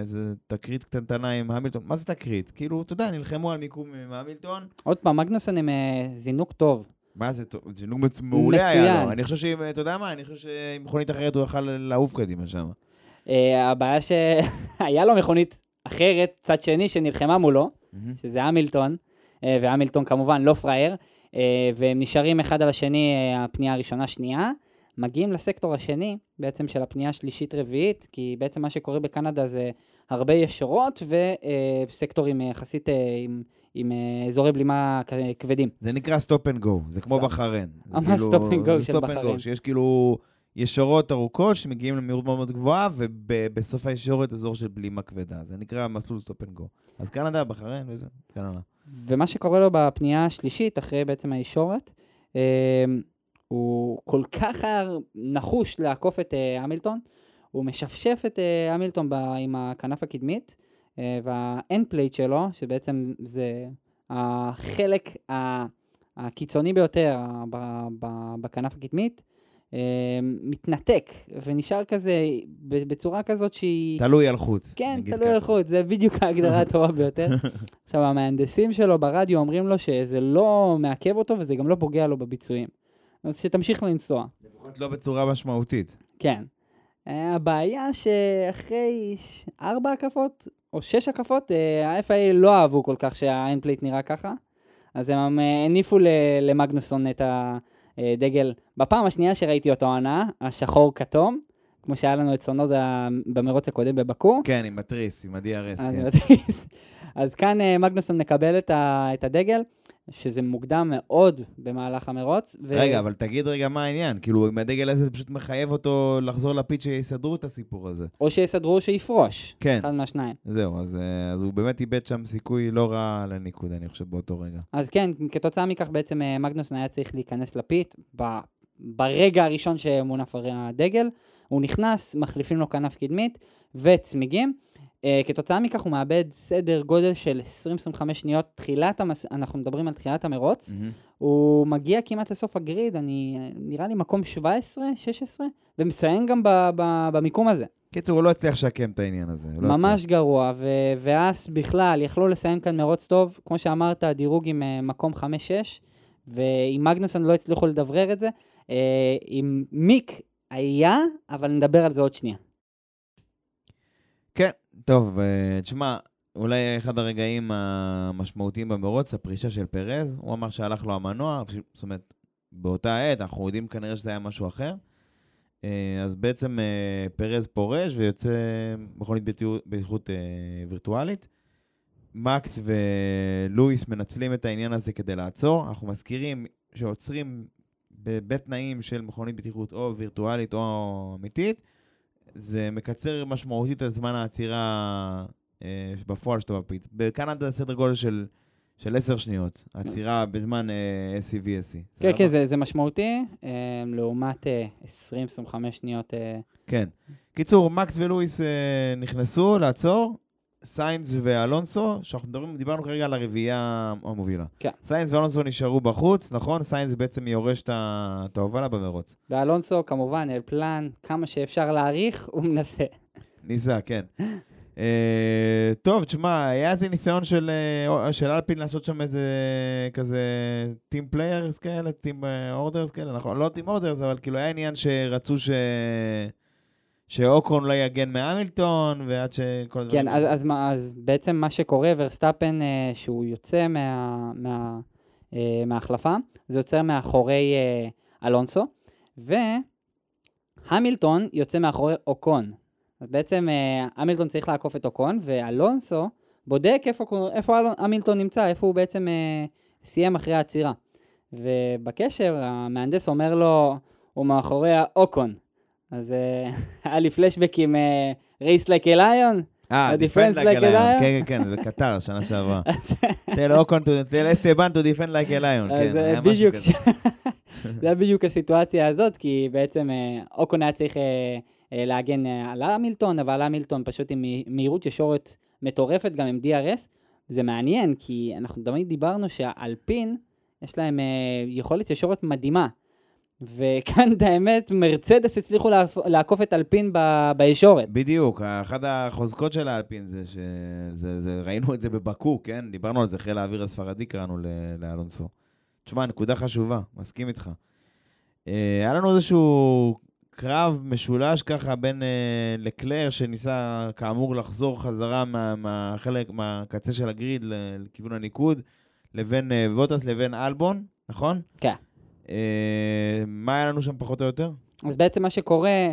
איזה תקרית קטנטנה עם המילטון. מה זה תקרית? כאילו, אתה יודע, נלחמו על מיקום עם המילטון. עוד פעם, מגנוסון עם אה, זינוק טוב. מה זה, טוב? זינוק מצ- מעולה היה. לו. אני חושב שאם, אתה יודע מה, אני חושב שעם מכונית אחרת הוא יכל לעוף קדימה שם. אה, הבעיה שהיה לו מכונית אחרת, צד שני, שנלחמה מולו, שזה המילטון, אה, והמילטון כמובן לא פראייר, אה, והם נשארים אחד על השני, אה, הפנייה הראשונה-שנייה, מגיעים לסקטור השני, בעצם של הפנייה השלישית-רביעית, כי בעצם מה שקורה בקנדה זה הרבה ישורות וסקטורים יחסית אה, עם, עם אה, אזורי בלימה כבדים. זה נקרא stop and go, זה כמו. בחריין. ממש and go זה של בחריין. שיש כאילו ישורות ארוכות שמגיעים למהירות מאוד מאוד גבוהה, ובסוף הישורת אזור של בלימה כבדה. זה נקרא מסלול stop and go. אז קנדה, בחריין וזה, הלאה. ומה שקורה לו בפנייה השלישית, אחרי בעצם הישורת, אה, הוא כל כך היה נחוש לעקוף את אה, המילטון, הוא משפשף את אה, המילטון עם הכנף הקדמית, אה, וה end plate שלו, שבעצם זה החלק הקיצוני ביותר בכנף הקדמית, מתנתק, ונשאר כזה בצורה כזאת שהיא... תלוי על חוט. כן, תלוי ככה. על חוט, זה בדיוק ההגדרה הטובה ביותר. עכשיו, המהנדסים שלו ברדיו אומרים לו שזה לא מעכב אותו וזה גם לא פוגע לו בביצועים. אז שתמשיך לנסוע. לפחות לא בצורה משמעותית. כן. אה, הבעיה שאחרי ארבע הקפות, או שש הקפות, אה, ה-FIA לא אהבו כל כך שהאנפלייט נראה ככה. אז הם אה, הניפו למגנוסון את הדגל בפעם השנייה שראיתי אותו ענה, השחור כתום, כמו שהיה לנו את סונודה במרוץ הקודם בבקו. כן, עם התריס, עם ה-DRS, כן. אז כאן מגנוסון מקבל את הדגל, שזה מוקדם מאוד במהלך המרוץ. ו- רגע, אבל תגיד רגע מה העניין. כאילו, עם הדגל הזה זה פשוט מחייב אותו לחזור לפיד שיסדרו את הסיפור הזה. או שיסדרו או שיפרוש, כן, אחד מהשניים. זהו, אז, אה, אז הוא באמת איבד שם סיכוי לא רע לניקוד, אני חושב, באותו רגע. אז כן, כתוצאה מכך בעצם אה, מגנוסון היה צריך להיכנס לפיט ב, ברגע הראשון שמונף הרי הדגל. הוא נכנס, מחליפים לו כנף קדמית וצמיגים. Uh, כתוצאה מכך הוא מאבד סדר גודל של 20-25 שניות תחילת, המס... אנחנו מדברים על תחילת המרוץ. הוא מגיע כמעט לסוף הגריד, אני נראה לי מקום 17, 16, ומסיים גם ב, ב, במיקום הזה. קיצור, הוא לא הצליח לשקם את העניין הזה. לא ממש גרוע, ו- ואס בכלל יכלו לסיים כאן מרוץ טוב, כמו שאמרת, דירוג עם uh, מקום 5-6, ועם מגנוסון לא הצליחו לדברר את זה. Uh, עם מיק היה, אבל נדבר על זה עוד שנייה. טוב, אה, תשמע, אולי אחד הרגעים המשמעותיים במרוץ, הפרישה של פרז, הוא אמר שהלך לו המנוע, זאת אומרת, באותה עת, אנחנו יודעים כנראה שזה היה משהו אחר. אה, אז בעצם אה, פרז פורש ויוצא מכונית בטיחות- וירטואלית. מקס ולואיס מנצלים את העניין הזה כדי לעצור. אנחנו מזכירים שעוצרים בתנאים של מכונית בטיחות או וירטואלית או אמיתית. זה מקצר משמעותית את זמן העצירה אה, בפועל שאתה בפיט. בקנדה זה סדר גודל של, של 10 שניות, עצירה בזמן אה, SCVSC. כן, כן, זה, זה משמעותי, אה, לעומת אה, 20-25 שניות. אה, כן. קיצור, מקס ולואיס אה, נכנסו לעצור, סיינס ואלונסו, שאנחנו מדברים, דיברנו כרגע על הרביעייה המובילה. כן. סיינס ואלונסו נשארו בחוץ, נכון? סיינס בעצם יורש את ההובלה במרוץ. ואלונסו, כמובן, El Plan, כמה שאפשר להעריך, הוא מנסה. ניסה, כן. אה, טוב, תשמע, היה איזה ניסיון של, אה, של אלפין לעשות שם איזה כזה team players כאלה, team orders כאלה, נכון? לא team orders, אבל כאילו היה עניין שרצו ש... שאוקון לא יגן מהמילטון, ועד שכל הדברים... כן, אז, אז, מה- אז בעצם מה שקורה, ורסטאפן, אה, שהוא יוצא מה, מה, אה, מההחלפה, זה יוצא מאחורי אה, אלונסו, והמילטון יוצא מאחורי אוקון. אז בעצם אה, המילטון צריך לעקוף את אוקון, ואלונסו בודק איפה, איפה אלו- המילטון נמצא, איפה הוא בעצם אה, סיים אחרי העצירה. ובקשר, המהנדס אומר לו, הוא מאחורי האוקון. אז אה, היה לי פלשבק עם race like a lion. אה, defend lion. lion. כן, כן, כן, זה בקטאר, שנה שעברה. tell Ocon, tell Esteban defend like a lion. אז כן, אה, בדיוק. זה היה בדיוק הסיטואציה הזאת, כי בעצם אה, אוקון היה צריך להגן על המילטון, אבל המילטון פשוט עם מי- מהירות ישורת מטורפת, גם עם DRS. זה מעניין, כי אנחנו תמיד דיברנו שהאלפין, יש להם יכולת ישורת מדהימה. וכאן, את האמת, מרצדס הצליחו לעקוף- את אלפין ב- בישורת. בדיוק, אחת החוזקות של האלפין זה שזה, זה, ראינו את זה בבקו, כן? דיברנו על זה, חיל האוויר הספרדי קראנו לאלונסו. תשמע, נקודה חשובה, מסכים איתך. אה, היה לנו איזשהו קרב משולש ככה בין אה, לקלר, שניסה כאמור לחזור חזרה מה, מהחלק, מהקצה של הגריד לכיוון הניקוד, לבין אה, ווטס לבין אלבון, נכון? כן. אה, מה היה לנו שם פחות או יותר? אז בעצם מה שקורה,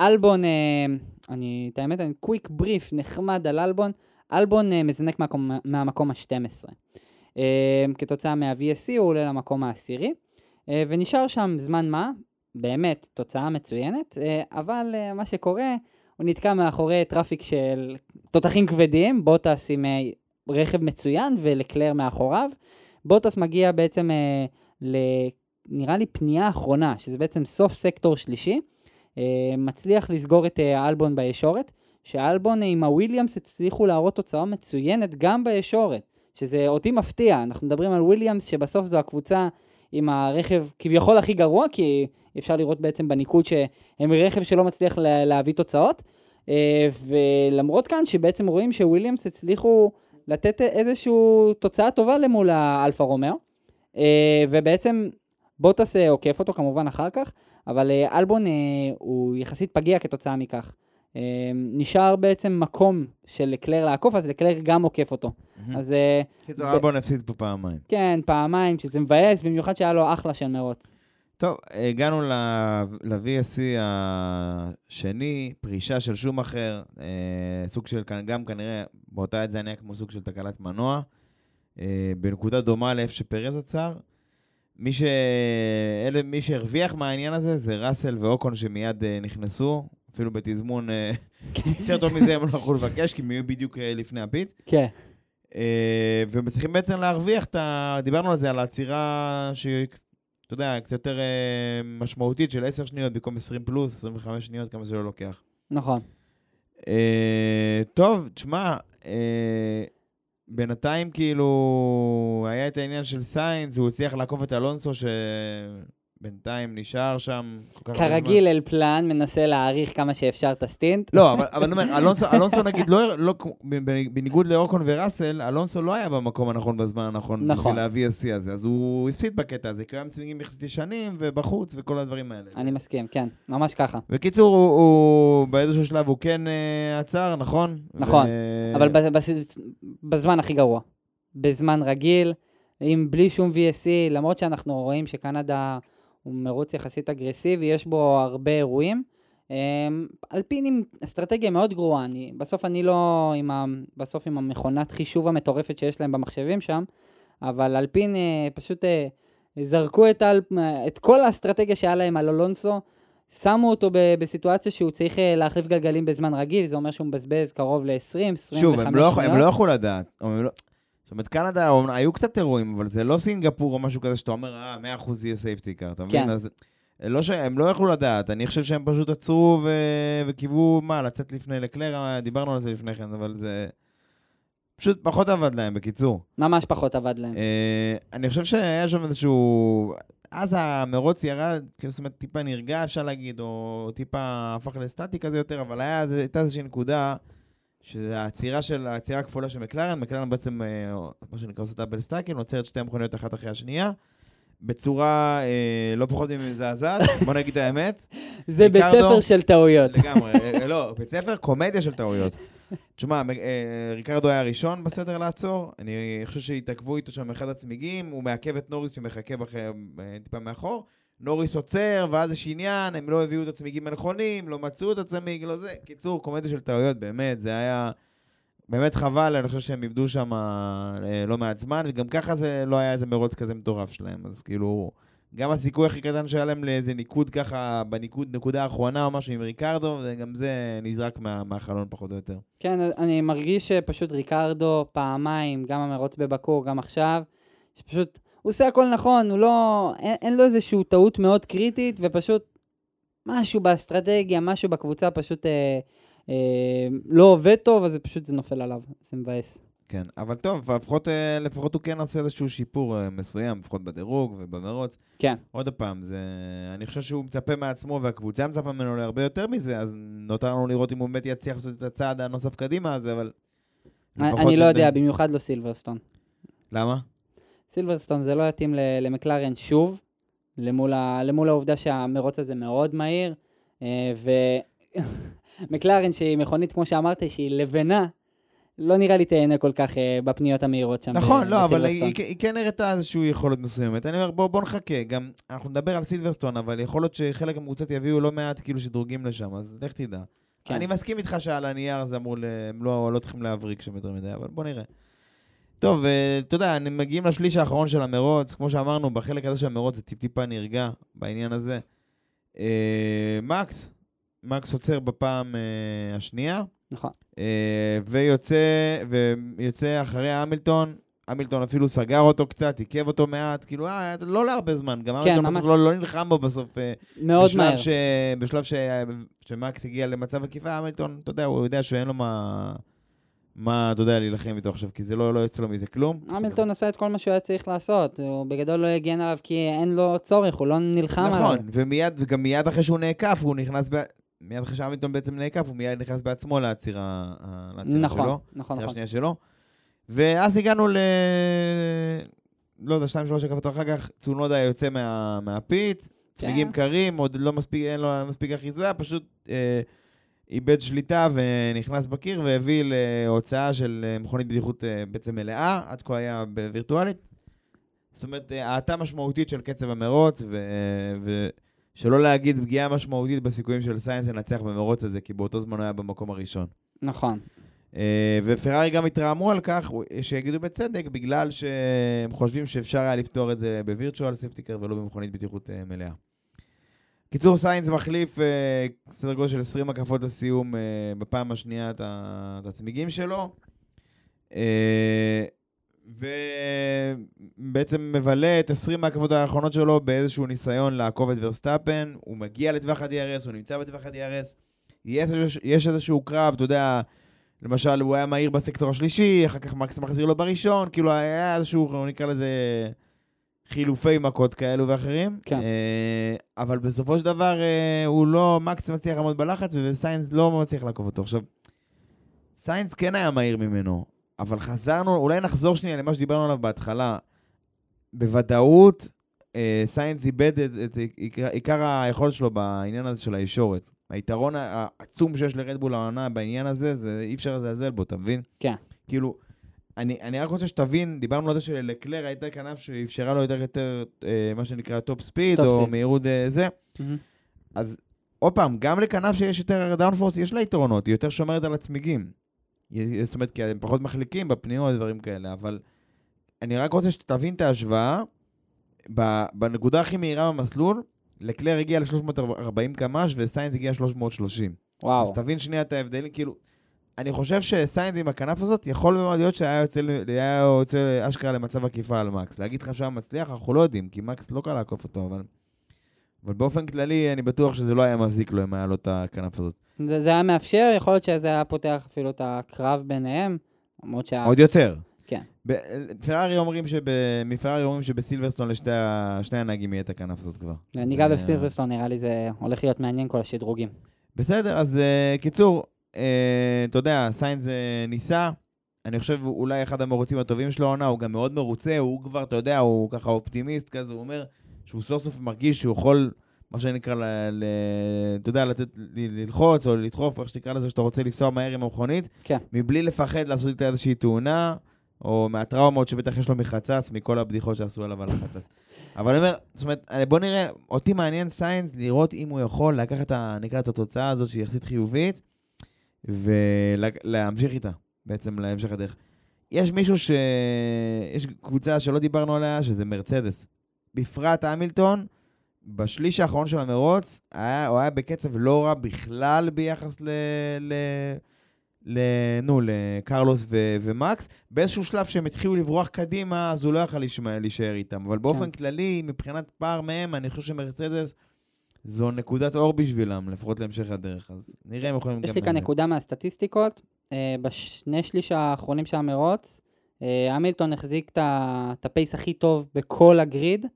אלבון, אה, אני, את האמת, אני קוויק בריף נחמד על אלבון, אלבון אה, מזנק מהמקום, מהמקום ה-12. אה, כתוצאה מה-VSC הוא עולה למקום העשירי, ונשאר שם זמן מה, באמת תוצאה מצוינת, אבל מה שקורה, הוא נתקע מאחורי traffic של תותחים כבדים, בוטס עם רכב מצוין ולקלר מאחוריו. בוטס מגיע בעצם אה. נראה לי פנייה אחרונה, שזה בעצם סוף סקטור שלישי, אה, מצליח לסגור את אה, אלבון בישורת, שהאלבון עם הוויליאמס הצליחו להראות תוצאה מצוינת גם בישורת, שזה אותי מפתיע, אנחנו מדברים על וויליאמס שבסוף זו הקבוצה עם הרכב כביכול הכי גרוע, כי אפשר לראות בעצם בניקוד שהם רכב שלא מצליח לה- להביא תוצאות, אה, ולמרות כאן שבעצם רואים שוויליאמס הצליחו לתת איזושהי תוצאה טובה למול האלפה רומאו, ובעצם בוטס עוקף אותו כמובן אחר כך, אבל אה, אלבון אה, הוא יחסית פגיע כתוצאה מכך. אה, נשאר בעצם מקום של לקלר לעקוף, אז לקלר גם עוקף אותו. אז קיצור, אלבון הפסיד פה פעמיים. כן, פעמיים, שזה מבאס, במיוחד שהיה לו אחלה של מרוץ. טוב, הגענו ל-VSC השני, פרישה של שומאחר, אה, סוג של, גם כנראה, באותה עת זה היה כמו סוג של תקלת מנוע, בנקודה דומה לאיפה שפרז עצר. מי, ש... אלה, מי שהרוויח מהעניין הזה זה ראסל ואוקון שמיד אה, נכנסו, אפילו בתזמון אה, יותר טוב מזה הם לא יכלו לבקש, כי הם היו בדיוק אה, לפני ה pit. כן, אה, והם צריכים בעצם להרוויח את ה... דיברנו על זה, על העצירה שהיא, אתה יודע, קצת יותר אה, משמעותית של 10 שניות במקום 20 פלוס, 25 שניות, כמה זה לא לוקח. נכון. אה, טוב, תשמע, אה, בינתיים כאילו היה את העניין של סיינס, הוא הצליח לעקוף את אלונסו שבינתיים נשאר שם. כרגיל אלפלן מנסה להאריך כמה שאפשר את הסטינט. לא, אבל, אני אומר, אלונסו, נגיד, לא, לא, בניגוד לאוקון וראסל, אלונסו לא היה במקום הנכון בזמן הנכון נכון. בשביל להביא השיא הזה, אז הוא הפסיד בקטע הזה, כי הוא היה צמיגים יחסית ישנים ובחוץ וכל הדברים האלה. אני מסכים, כן, ממש ככה. בקיצור, הוא, באיזשהו שלב הוא כן אה, עצר, נכון? נכון. אבל בז- בז- בזמן הכי גרוע. בזמן רגיל, עם בלי שום VSC, למרות שאנחנו רואים שקנדה הוא מרוץ יחסית אגרסיבי, יש בו הרבה אירועים. אמ, אלפין עם אסטרטגיה מאוד גרועה, אני, בסוף אני לא עם ה, בסוף עם המכונת חישוב המטורפת שיש להם במחשבים שם, אבל אלפין אה, פשוט אה, זרקו את, האל, את כל האסטרטגיה שהיה להם על אלונסו, שמו אותו ב, בסיטואציה שהוא צריך אה, להחליף גלגלים בזמן רגיל, זה אומר שהוא מבזבז קרוב ל-20, 25 שוב, הם לא, שניות. הם לא יכלו לדעת. הם לא... זאת אומרת, קנדה, היו קצת אירועים, אבל זה לא סינגפור או משהו כזה שאתה אומר, אה, 100% יהיה סייפטי קאר, אתה מבין? כן. אז לא ש... הם לא יכלו לדעת. אני חושב שהם פשוט עצרו ו... וקיוו, מה, לצאת לפני לקלר, אה, דיברנו על זה לפני כן, אבל זה... פשוט פחות עבד להם, בקיצור. ממש פחות עבד להם. אה, אני חושב שהיה שם איזשהו... אז המרוץ ירד, כאילו, זאת אומרת, טיפה נרגע, אפשר להגיד, או טיפה הפך לסטטי כזה יותר, אבל היה, איזה- הייתה איזושהי נקודה, שזה העצירה של, העצירה הכפולה של מקלרן, מקלרן בעצם, אה, מה שנקרא עושה double stacking, עוצרת שתי מכוניות אחת אחרי השנייה, בצורה אה, לא פחות ממזעזעת, בוא נגיד את האמת. זה בית ספר של טעויות. לגמרי, אה, לא, בית ספר קומדיה של טעויות. תשמע, אה, ריקרדו היה הראשון בסדר לעצור, אני חושב שהתעכבו איתו שם אחד הצמיגים, הוא מעכב את נוריס שמחכה אה, טיפה מאחור, נוריס עוצר, ואז יש עניין, הם לא הביאו את הצמיגים הנכונים, לא מצאו את הצמיג, לא זה. קיצור, קומדיה של טעויות, באמת, זה היה... באמת חבל, אני חושב שהם איבדו שם אה, לא מעט זמן, וגם ככה זה לא היה איזה מרוץ כזה מטורף שלהם, אז כאילו, גם הסיכוי הכי קטן שהיה להם לאיזה ניקוד ככה, בניקוד, נקודה האחרונה או משהו עם ריקרדו, וגם זה נזרק מה, מהחלון פחות או יותר. כן, אני מרגיש שפשוט ריקרדו פעמיים, גם המרוץ בבקו, גם עכשיו, שפשוט, הוא עושה הכל נכון, הוא לא, אין, אין לו איזושהי טעות מאוד קריטית, ופשוט משהו באסטרטגיה, משהו בקבוצה פשוט אה, אה, לא עובד טוב, אז זה פשוט זה נופל עליו, זה מבאס. כן, אבל טוב, לפחות, אה, לפחות הוא כן עושה איזשהו שיפור אה, מסוים, לפחות בדירוג ובמרוץ. כן, עוד פעם, זה... אני חושב שהוא מצפה מעצמו והקבוצה מצפה ממנו להרבה יותר מזה, אז נותר לנו לראות אם הוא באמת יצליח לעשות את הצעד הנוסף קדימה הזה, אבל... אני, לא יודע, במיוחד לא סילברסטון. למה? סילברסטון זה לא יתאים למקלרן שוב, למול, ה, למול העובדה שהמרוץ הזה מאוד מהיר, אה, ומקלרן שהיא מכונית, כמו שאמרת, שהיא לבנה, לא נראה לי תהנה כל כך אה, בפניות המהירות שם. נכון, ב- לא, אבל בסילברסטון. היא, היא כן הראתה איזושהי יכולת מסוימת. אני אומר, בוא, בוא נחכה. גם, אנחנו נדבר על סילברסטון, אבל יכול להיות שחלק מהקבוצות יביאו לא מעט כאילו שדרוגים לשם, אז לך תדע. כן. אני מסכים איתך שעל הנייר זה אמור. הם לא, לא צריכים להבריק שם יותר מדי, אבל בוא נראה. טוב, אה, אתה יודע, מגיעים לשליש האחרון של המרוץ. כמו שאמרנו, בחלק הזה של המרוץ זה טיפ-טיפה נרגע בעניין הזה. אה, מקס, מקס עוצר בפעם אה, השנייה. נכון. אה, ויוצא, ויוצא אחרי המילטון, המילטון אפילו סגר אותו קצת, עיכב אותו מעט, כאילו, אה, לא להרבה זמן, גם כן, המילטון ממש. בסוף לא, לא נלחם בו בסוף. אה, מאוד בשלב מהר. ש, בשלב ש, שמקס הגיע למצב עקיפה, המילטון, אתה יודע, הוא יודע שאין לו מה, מה, אתה יודע, להילחם איתו עכשיו, כי זה לא, לא יוצא לו מזה כלום. המילטון עשה את כל מה שהוא היה צריך לעשות, הוא בגדול לא הגן עליו כי אין לו צורך, הוא לא נלחם עליו. נכון, ומיד, וגם מיד אחרי שהוא נעקף, הוא נכנס, ב... מיד אחרי שהמילטון בעצם נעקף, הוא מיד נכנס בעצמו לעצירה, ה- לעצירה נכון, שלו. נכון, נכון. השנייה שלו. ואז הגענו ל... לא יודע, שתיים, שלוש הקפות אחר כך, צונודה יוצא מה... מהפיט, צמיגים קרים, עוד לא מספיק, אין לו מספיק אחיזה, פשוט אה, איבד שליטה ונכנס בקיר והביא להוצאה של אה, מכונית בטיחות אה, בעצם מלאה, עד כה היה בווירטואלית. זאת אומרת, אה, האטה משמעותית של קצב המרוץ, ו... ו... שלא להגיד פגיעה משמעותית בסיכויים של סיינס לנצח במרוץ הזה, כי באותו זמן הוא היה במקום הראשון. נכון. ופרארי גם התרעמו על כך, שיגידו בצדק, בגלל שהם חושבים שאפשר היה לפתור את זה ב virtual safety car ולא במכונית בטיחות אה, מלאה. קיצור, סיינס מחליף אה, סדר גודל של 20 הקפות לסיום אה, בפעם השנייה את הצמיגים שלו. אה, ובעצם מבלה את 20 ההקפות האחרונות שלו באיזשהו ניסיון לעקוב את ורסטאפן. הוא מגיע לטווח ה-DRS, הוא נמצא בטווח ה-DRS. יש, יש איזשהו קרב, אתה יודע, למשל, הוא היה מהיר בסקטור השלישי, אחר כך מקס מחזיר לו בראשון, כאילו היה איזשהו, נקרא לזה, חילופי מכות כאלו ואחרים. כן. אה, אבל בסופו של דבר, אה, הוא לא, מקס מצליח לעמוד בלחץ, וסיינס לא מצליח לעקוב אותו. עכשיו, סיינס כן היה מהיר ממנו, אבל חזרנו, אולי נחזור שנייה למה שדיברנו עליו בהתחלה. בוודאות, אה, סיינס איבד את, את עיקר, עיקר היכולת שלו בעניין הזה של הישורת. היתרון העצום שיש לרדבול העונה בעניין הזה, זה אי אפשר לזלזל בו, אתה מבין? כן. כאילו, אני, אני רק רוצה שתבין, דיברנו על זה שלקלר הייתה כנף שאפשרה לו יותר יותר, אה, מה שנקרא top speed, Top או speed. מהירות אה, זה. מהמם. אז עוד פעם, גם לכנף שיש יותר downforce, יש לה יתרונות, היא יותר שומרת על הצמיגים. זאת אומרת, כי הם פחות מחליקים בפניות ודברים כאלה, אבל אני רק רוצה שתבין את ההשוואה. בנקודה הכי מהירה במסלול, לקלר הגיע ל-340 קמ"ש וסיינס הגיע ל-330. וואו. אז תבין שנייה את ההבדלים, כאילו, אני חושב שסיינס עם הכנף הזאת, יכול מאוד להיות שהיה יוצא, יוצא אשכרה למצב עקיפה על מקס. להגיד לך שהוא היה מצליח, אנחנו לא יודעים, כי מקס לא קל לעקוף אותו, אבל... אבל באופן כללי, אני בטוח שזה לא היה מזיק לו אם היה לו את הכנף הזאת. זה, זה היה מאפשר, יכול להיות שזה היה פותח אפילו את הקרב ביניהם, למרות שה... עוד יותר. כן. ב- פרארי אומרים שב... מפרארי אומרים שבסילברסטון לשתי ה- שני הנהגים יהיה את הכנף הזאת כבר. ניגע זה- בסילברסטון, נראה לי זה הולך להיות מעניין כל השדרוגים. בסדר, אז uh, קיצור, אתה יודע, סיינס uh, ניסה, אני חושב אולי אחד המרוצים הטובים של העונה, הוא גם מאוד מרוצה, הוא כבר, אתה יודע, הוא ככה אופטימיסט כזה, הוא אומר שהוא סוף סוף מרגיש שהוא יכול מה שנקרא, ל, אתה יודע, לצאת, ללחוץ או לדחוף, איך שתקרא לזה, שאתה רוצה לנסוע מהר עם המכונית, כן. מבלי לפחד לעשות איתה איזושהי תאונה, או מהטראומות שבטח יש לו מחצץ, מכל הבדיחות שעשו עליו על החצץ. אבל אני אומר, זאת אומרת, אה, בוא נראה, אותי מעניין סיינס לראות אם הוא יכול לקחת נקרא את התוצאה הזאת שהיא יחסית חיובית, ולהמשיך איתה, בעצם להמשך הדרך. יש מישהו ש... יש קבוצה שלא דיברנו עליה, שזה מרצדס. בפרט המילטון, בשליש האחרון של המרוץ, היה, הוא היה בקצב לא רע בכלל ביחס ל... ל... ל... נו, לקרלוס ו... ומקס. באיזשהו שלב שהם התחילו לברוח קדימה, אז הוא לא יכל להישאר איתם. אבל באופן כן. כללי, מבחינת פער מהם, אני חושב שמרצדס זו נקודת אור בשבילם, לפחות להמשך הדרך. אז נראה אם יכולים יש גם... לי כאן. נקודה מהסטטיסטיקות. אה, בשני שליש האחרונים של המרוץ, אה, המילטון החזיק את ה pace הכי טוב בכל ה grid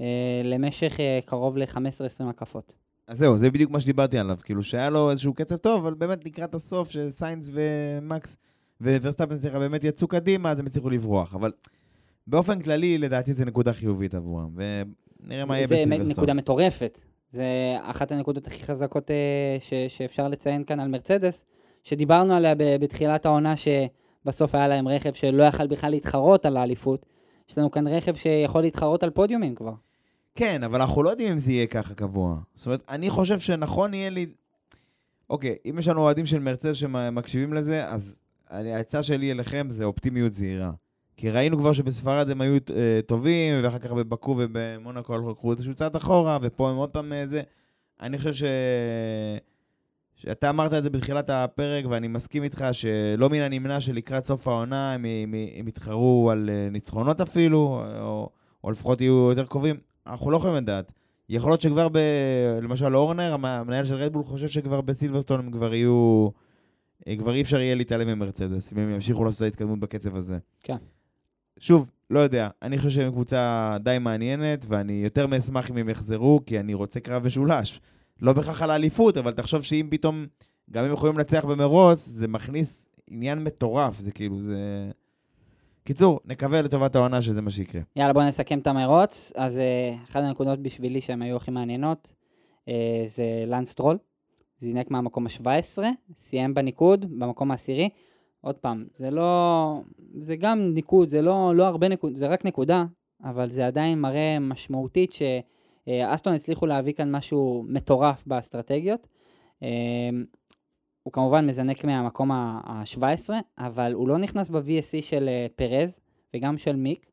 אה, למשך קרוב ל-15-20 הקפות. אז זהו, זה בדיוק מה שדיברתי עליו. כאילו, שהיה לו איזשהו קצב טוב, אבל באמת לקראת הסוף, שסיינס ומקס וורסטאפן, סליחה, באמת יצאו קדימה, אז הם הצליחו לברוח. אבל באופן כללי, לדעתי זה נקודה חיובית עבורם. ונראה מה יהיה זה בסילברסטון. נקודה מטורפת. זה אחת הנקודות הכי חזקות אה, ש, שאפשר לציין כאן על מרצדס, שדיברנו עליה בתחילת העונה, שבסוף היה להם רכב שלא יכל בכלל להתחרות על האליפות. יש לנו כאן רכב שיכול להתחרות על פודיומים כבר. כן, אבל אנחנו לא יודעים אם זה יהיה ככה קבוע. זאת אומרת, אני חושב שנכון יהיה לי... אוקיי, אם יש לנו אוהדים של מרצדס שמקשיבים לזה, אז העצה שלי אליכם זה אופטימיות זהירה. כי ראינו כבר שבספרד הם היו אה, טובים, ואחר כך בבקו ובמונקו לקחו איזשהו צעד אחורה, ופה הם עוד פעם אה, זה. אני חושב ש... שאתה אמרת את זה בתחילת הפרק, ואני מסכים איתך שלא מן הנמנע שלקראת סוף העונה הם, הם, הם יתחרו על אה, ניצחונות אפילו, או, או לפחות יהיו יותר קרובים. אנחנו לא יכולים לדעת. יכול להיות שכבר ב... למשל אורנר, המ- המנהל של רדבול, חושב שכבר בסילברסטון הם כבר יהיו... אה, כבר אי אפשר יהיה להתעלם ממרצדס, אם הם ימשיכו לעשות את ההתקדמות בקצב הזה. כן. שוב, לא יודע, אני חושב שהם קבוצה די מעניינת, ואני יותר מאשמח אם הם יחזרו, כי אני רוצה קרב משולש. לא בהכרח על האליפות, אבל תחשוב שאם פתאום, גם אם יכולים לנצח במרוץ, זה מכניס עניין מטורף, זה כאילו, זה... קיצור, נקווה לטובת העונה שזה מה שיקרה. יאללה, בואו נסכם את המרוץ. אז אה, אחת הנקודות בשבילי שהן היו הכי מעניינות, אה, זה לנסטרול. זינק מהמקום ה-17, סיים בניקוד, במקום העשירי. עוד פעם, זה לא... זה גם ניקוד, זה לא, לא הרבה נקוד, זה רק נקודה, אבל זה עדיין מראה משמעותית שאסטון הצליחו להביא כאן משהו מטורף באסטרטגיות. אה, הוא כמובן מזנק מהמקום ה-17, אבל הוא לא נכנס ב-VSC של אה, פרז וגם של מיק,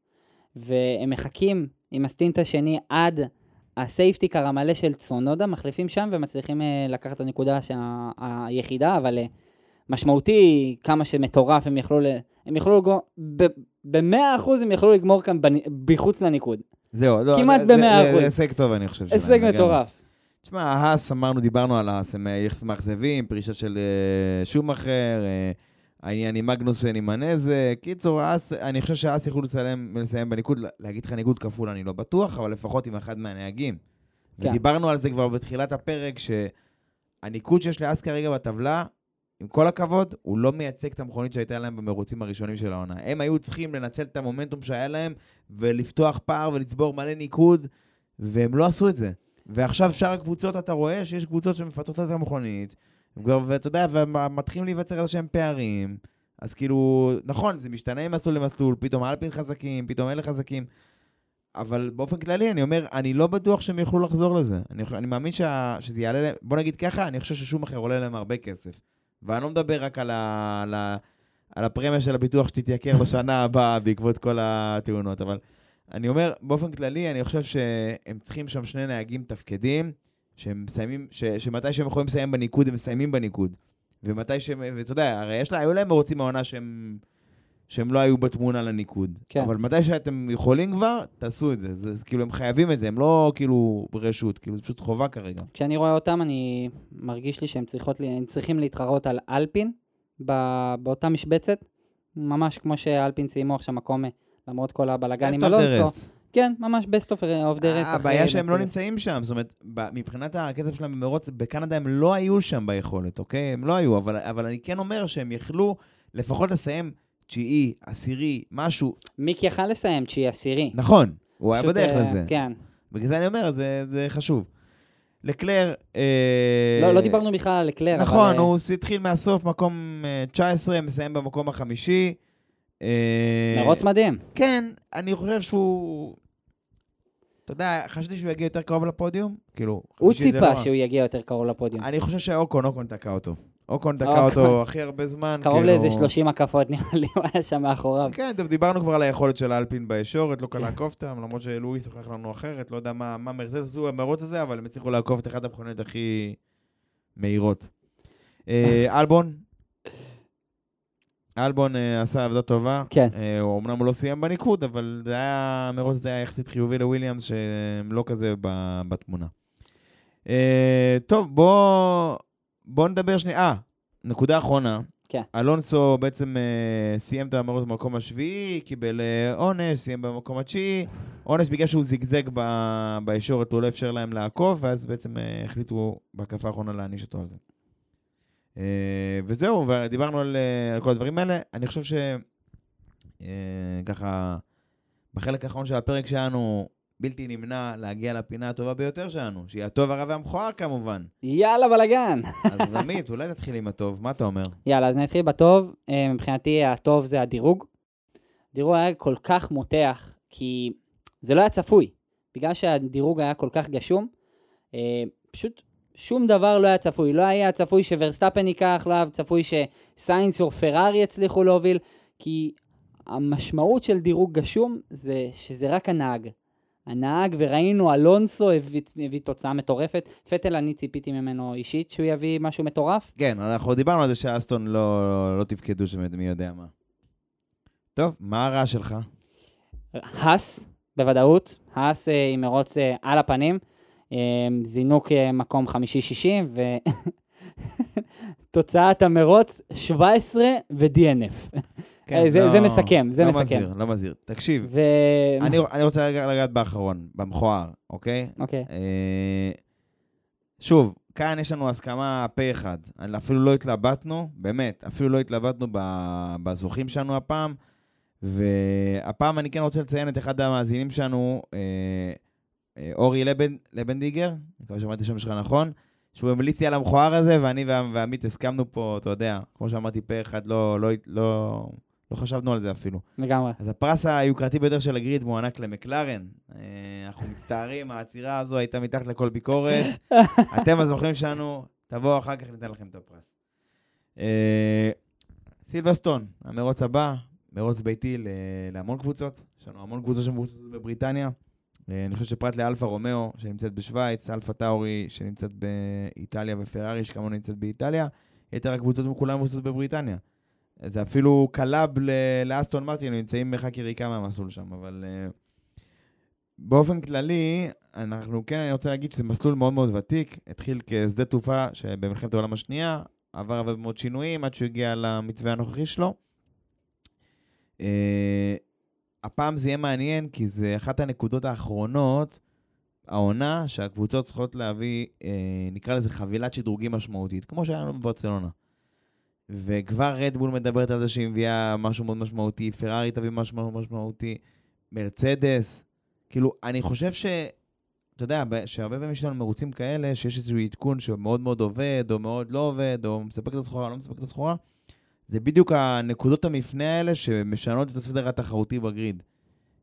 והם מחכים עם ה stint השני עד ה safety car המלא של צונודה, מחליפים שם ומצליחים אה, לקחת את הנקודה היחידה, אבל משמעותי כמה שמטורף הם יכלו, ל... הם יכלו לגמור, במאה אחוז הם יכלו לגמור כאן בנ... מחוץ לניקוד. זהו, לא, כמעט במאה אחוז. הישג טוב, אני חושב. הישג. מטורף. תשמע, האס, אמרנו, דיברנו על האס, הם אה, מאכזבים, פרישה של אה, שומאחר, אה, העניין עם מגנוסן עם הנזק. קיצור, האס, אני חושב שהאס יכלו לסיים, לסיים בניקוד, להגיד לך ניקוד כפול אני לא בטוח, אבל לפחות עם אחד מהנהגים. כן. ודיברנו על זה כבר בתחילת הפרק, שהניקוד שיש לאס כרגע בטבלה, עם כל הכבוד, הוא לא מייצג את המכונית שהייתה להם במרוצים הראשונים של העונה. הם היו צריכים לנצל את המומנטום שהיה להם ולפתוח פער ולצבור מלא ניקוד, והם לא עשו את זה. ועכשיו שאר הקבוצות, אתה רואה שיש קבוצות שמפתות את המכונית, ואתה יודע, ומתחילים להיווצר איזה שהם פערים. אז כאילו, נכון, זה משתנה ממסלול למסלול, פתאום אלפין חזקים, פתאום אלה חזקים, אבל באופן כללי, אני אומר, אני לא בטוח שהם יוכלו לחזור לזה. אני, אני מאמין שה, שזה יעלה להם, בוא נגיד ככה, אני חושב ששום אחר עולה להם הרבה כסף. ואני לא מדבר רק על, ה, על, ה, על הפרמיה של הביטוח שתתייקר בשנה הבאה בעקבות כל התאונות, אבל אני אומר, באופן כללי, אני חושב שהם צריכים שם שני נהגים תפקדים, שהם מסיימים, ש, שמתי שהם יכולים לסיים בניקוד, הם מסיימים בניקוד. ומתי שהם, ואתה יודע, הרי יש לה, היו להם מרוצים מהעונה שהם, שהם לא היו בתמונה לניקוד. כן. אבל מתי שאתם יכולים כבר, תעשו את זה. זה, זה כאילו, הם חייבים את זה, הם לא כאילו ברשות, כאילו, זה פשוט חובה כרגע. כשאני רואה אותם, אני מרגיש לי שהם צריכות, הם צריכים להתחרות על אלפין ב- באותה משבצת, ממש כמו שאלפין סיימו עכשיו מקום, למרות כל הבלאגן עם אלונסו. כן, ממש best of the rest. אה, הבעיה שהם לא נמצאים שם, זאת אומרת, מבחינת הקצב שלהם במרוץ, בקנדה הם לא היו שם ביכולת, אוקיי? הם לא היו, אבל, אבל אני כן אומר שהם יכלו לפחות לסיים תשיעי, עשירי, משהו. מיק יכל לסיים תשיעי עשירי. נכון, הוא היה בדרך אה, לזה. כן. בגלל זה אני אומר, זה, זה חשוב. לקלר... אה, לא, לא דיברנו בכלל על קלר, אבל... נכון, אה, הוא התחיל מהסוף, מקום אה, 19, מסיים במקום החמישי. אה, מרוץ מדהים. כן, אני חושב שהוא... אתה יודע, חשבתי שהוא יגיע יותר קרוב לפודיום. כאילו, הוא ציפה לא. שהוא יגיע יותר קרוב לפודיום. אני חושב שאוקון, אוקון תקע אותו. אוקון תקע אוקון. אותו הכי הרבה זמן. קרוב כאילו- לאיזה 30 הקפות נראה לי, הוא היה שם מאחוריו. כן, טוב, דיברנו כבר על היכולת של האלפין בישורת, לא קל לעקוף אותם, למרות שלואיס הוכיח לנו אחרת, לא יודע מה מה מרצדס עשו במרוץ הזה, אבל הם הצליחו לעקוף את אחת המכוניות הכי מהירות. אה, אלבון, אלבון אה, עשה עבודה טובה. כן. אה, הוא אמנם הוא לא סיים בניקוד, אבל זה היה, המרוץ הזה היה יחסית חיובי לוויליאמס, שהם לא כזה בתמונה. טוב, בוא, בוא נדבר שנייה. אה, נקודה אחרונה. כן. אלונסו בעצם אה, סיים את המרוץ במקום השביעי, קיבל אה, עונש, סיים במקום התשיעי. עונש בגלל שהוא זיגזג ב- בישורת, הוא לא אפשר להם לעקוב, ואז בעצם אה, החליטו בהקפה האחרונה להעניש אותו על זה. אה, וזהו, ודיברנו על, אה, על כל הדברים האלה. אני חושב ש... אה, בחלק האחרון של הפרק שלנו, בלתי נמנע להגיע לפינה הטובה ביותר שלנו, שהיא הטוב, הרע והמכוער כמובן. יאללה, בלאגן. אז עמית, אולי תתחיל עם הטוב, מה אתה אומר? יאללה, אז נתחיל בטוב. אה, מבחינתי הטוב זה הדירוג. הדירוג היה כל כך מותח, כי זה לא היה צפוי. בגלל שהדירוג היה כל כך גשום, אה, פשוט שום דבר לא היה צפוי. לא היה צפוי שוורסטאפן ייקח, לא היה צפוי שסיינס או פרארי יצליחו להוביל, כי המשמעות של דירוג גשום זה שזה רק הנהג. הנהג, וראינו, אלונסו הביא, הביא תוצאה מטורפת. פטל, אני ציפיתי ממנו אישית שהוא יביא משהו מטורף. כן, אנחנו דיברנו על זה שאסטון לא, לא, לא תפקדו שם מי יודע מה. טוב, מה הרע שלך? האס, בוודאות, האס אה, עם מרוץ אה, על הפנים, אה, זינוק אה, מקום חמישי-שישי, ותוצאת המרוץ 17 ו-DNF. אה, זה- זה מסכם, זה לא מסכם. מזהיר, לא מזהיר. תקשיב, ו... אני, אני רוצה לגעת באחרון, במכוער, אוקיי? אוקיי, אה, שוב, כאן יש לנו הסכמה פה אחד. אני- אפילו לא התלבטנו, באמת, אפילו לא התלבטנו ב- בזוכים שלנו הפעם. והפעם אני כן רוצה לציין את אחד המאזינים שלנו, אה, אה, אורי לבן, לבנדיגר, אני מקווה שאמרתי שם שלך נכון, שהוא המליץ לי על המכוער הזה, ואני ועמית הסכמנו פה, אתה יודע, כמו שאמרתי, פה אחד, לא, לא, לא, לא חשבנו על זה אפילו. לגמרי. אז הפרס היוקרתי ביותר של הגריד מוענק למקלרן. אה, אנחנו מצטערים, העצירה הזו הייתה מתחת לכל ביקורת. אתם הזוכים שלנו, תבואו אחר כך, ניתן לכם את הפרס. אה, סילברסטון, המרוץ הבא, מרוץ ביתי להמון קבוצות. יש לנו המון קבוצות שמבוססות בבריטניה. אה, אני חושב שפרט לאלפה רומאו, שנמצאת בשוויץ, אלפה טאורי, שנמצאת באיטליה, ופרארי, שכמובן נמצאת באיטליה, יתר הקבוצות כולן מבוססות בבריטניה. זה אפילו קלאב לאסטון מרטין, נמצאים מרחק יריקה מהמסלול שם, אבל uh, באופן כללי, אנחנו כן, אני רוצה להגיד שזה מסלול מאוד מאוד ותיק, התחיל כשדה תעופה שבמלחמת העולם השנייה, עבר הרבה מאוד שינויים עד שהוא הגיע למתווה הנוכחי שלו. Uh, הפעם זה יהיה מעניין, כי זה אחת הנקודות האחרונות, העונה, שהקבוצות צריכות להביא, uh, נקרא לזה חבילת שדרוגים משמעותית, כמו שהיה לנו בברצלונה. וכבר רדבול מדברת על זה שהיא מביאה משהו מאוד משמעותי, פרארי תביא משהו מאוד משמעותי, מרצדס. כאילו, אני חושב ש... אתה יודע, שהרבה פעמים יש לנו מרוצים כאלה, שיש איזשהו עדכון שמאוד מאוד עובד, או מאוד לא עובד, או מספק את הסחורה, או לא מספק את הסחורה. זה בדיוק הנקודות המפנה האלה שמשנות את הסדר התחרותי בגריד.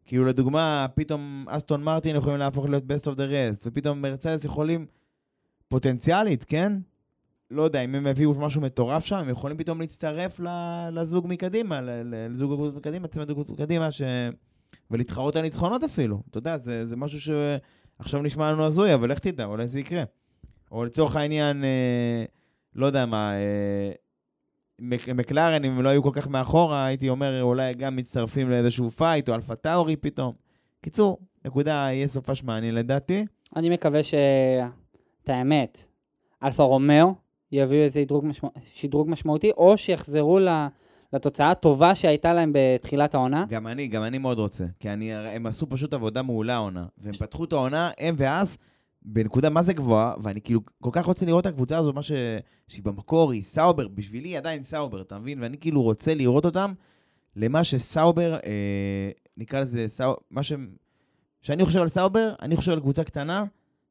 כאילו, לדוגמה, פתאום אסטון מרטין יכולים להפוך להיות best of the rest, ופתאום מרצדס יכולים, פוטנציאלית, כן? לא יודע, אם הם יביאו משהו מטורף שם, הם יכולים פתאום להצטרף לזוג מקדימה, לזוג הגות מקדימה, צמד הגות מקדימה, ש... ולהתחרות על ניצחונות אפילו. אתה יודע, זה, זה משהו שעכשיו נשמע לנו הזוי, אבל איך תדע, אולי זה יקרה. או לצורך העניין, אה, לא יודע מה, אה, מק- מקלרן, אם הם לא היו כל כך מאחורה, הייתי אומר, אולי גם מצטרפים לאיזשהו fight, או אלפה טאורי פתאום. קיצור, נקודה, יהיה סופש מעניין לדעתי. אני מקווה ש... את האמת, אלפה רומאו יביאו איזה שדרוג, משמע... שדרוג משמעותי, או שיחזרו ל... לתוצאה הטובה שהייתה להם בתחילת העונה. גם אני, גם אני מאוד רוצה. כי אני, הם עשו פשוט עבודה מעולה העונה. והם פתחו את העונה, הם ואז, בנקודה מה זה גבוהה, ואני כאילו כל כך רוצה לראות את הקבוצה הזו, מה ש... שהיא במקור, היא סאובר, בשבילי עדיין סאובר, אתה מבין? ואני כאילו רוצה לראות אותם למה שסאובר, אה, נקרא לזה סאובר, מה ש... כשאני חושב על סאובר, אני חושב על קבוצה קטנה,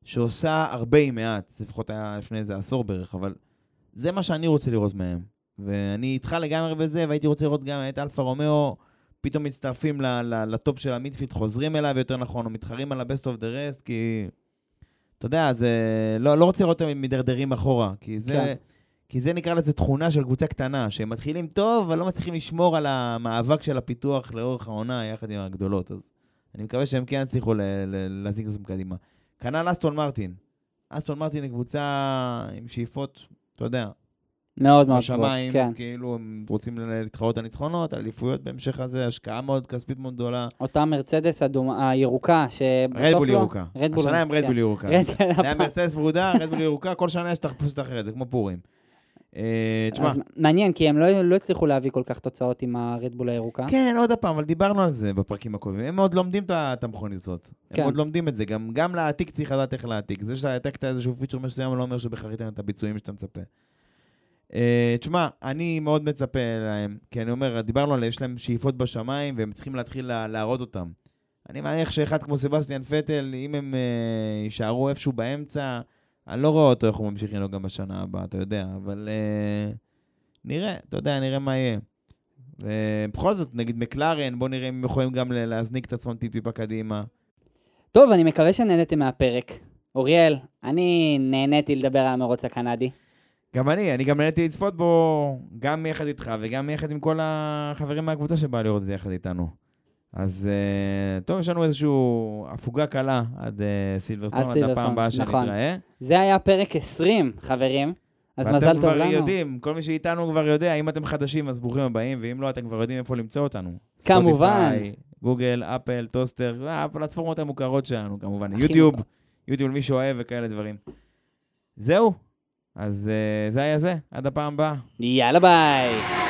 שעושה הרבה עם מעט, לפחות היה לפני איזה עשור בערך, אבל זה מה שאני רוצה לראות מהם. ואני איתך לגמרי בזה, והייתי רוצה לראות גם את אלפה רומאו, פתאום מצטרפים לטופ של המידפיט, חוזרים אליו יותר נכון, או מתחרים על ה-best of the rest, כי... אתה יודע, זה... לא, לא רוצה לראות אותם מידרדרים אחורה, כי זה... כן. כי זה נקרא לזה תכונה של קבוצה קטנה, שהם מתחילים טוב, אבל לא מצליחים לשמור על המאבק של הפיתוח לאורך העונה יחד עם הגדולות. אז אני מקווה שהם כן יצליחו להזיק את זה קדימה. כנ"ל אסטון מרטין. אסטון מרטין היא קבוצה עם שאיפות, אתה יודע, מאוד מאוד בשמיים, כן. כאילו הם רוצים להתחרות על ניצחונות, על אליפויות בהמשך הזה, השקעה מאוד כספית מאוד גדולה. אותה מרצדס אדומה, הירוקה, שבסוף רדבול לא... ירוקה. רדבול, השנה הם כן. רדבול ירוקה. רדבול, היה מרצדס ורודה, רדבול ירוקה, כל שנה יש תחפושת אחרת, זה כמו פורים. אה, תשמע, מעניין, כי הם לא, לא הצליחו להביא כל כך תוצאות עם הרדבול הירוקה. כן, עוד פעם, אבל דיברנו על זה בפרקים הקודמים. הם עוד לומדים את המכונית הזאת. הם כן. עוד לומדים את זה. גם, גם להעתיק צריך לדעת איך להעתיק. זה שאתה העתקת איזשהו פיצ'ר מסוים לא אומר שבהכרח ייתן את הביצועים שאתה מצפה. Uh, תשמע, אני מאוד מצפה להם, כי אני אומר, דיברנו על, יש להם שאיפות בשמיים, והם צריכים להתחיל לה, להראות אותם. אני מניח שאחד כמו סבסטיאן פטל, אם הם uh, יישארו איפשהו באמצע, אני לא רואה אותו איך הוא ממשיך לנהוג גם בשנה הבאה, אתה יודע, אבל uh, נראה, אתה יודע, נראה מה יהיה. ובכל זאת, נגיד מקלרן, בוא נראה אם הם יכולים גם להזניק את עצמם טיפ-טיפה קדימה. טוב, אני מקווה שנהניתם מהפרק. אוריאל, אני נהניתי לדבר על המרוץ הקנדי. גם אני, אני גם נהניתי לצפות בו גם יחד איתך וגם יחד עם כל החברים מהקבוצה שבאה לראות את זה יחד איתנו. אז אה, טוב, יש לנו איזושהי הפוגה קלה עד אה, סילברסטון, עד סילברסטון, הפעם הבאה נכון. שנתראה. זה היה פרק 20, חברים. אז מזל ואתם טוב כבר לנו. יודעים, כל מי שאיתנו כבר יודע, אם אתם חדשים אז ברוכים הבאים, ואם לא, אתם כבר יודעים איפה למצוא אותנו. כמובן. ספוטיפיי, גוגל, אפל, טוסטר, אה, הפלטפורמות המוכרות שלנו כמובן, יוטיוב, מוכר. יוטיוב למי שאוהב וכאלה דברים. זהו, אז אה, זה היה זה, עד הפעם הבאה. יאללה ביי.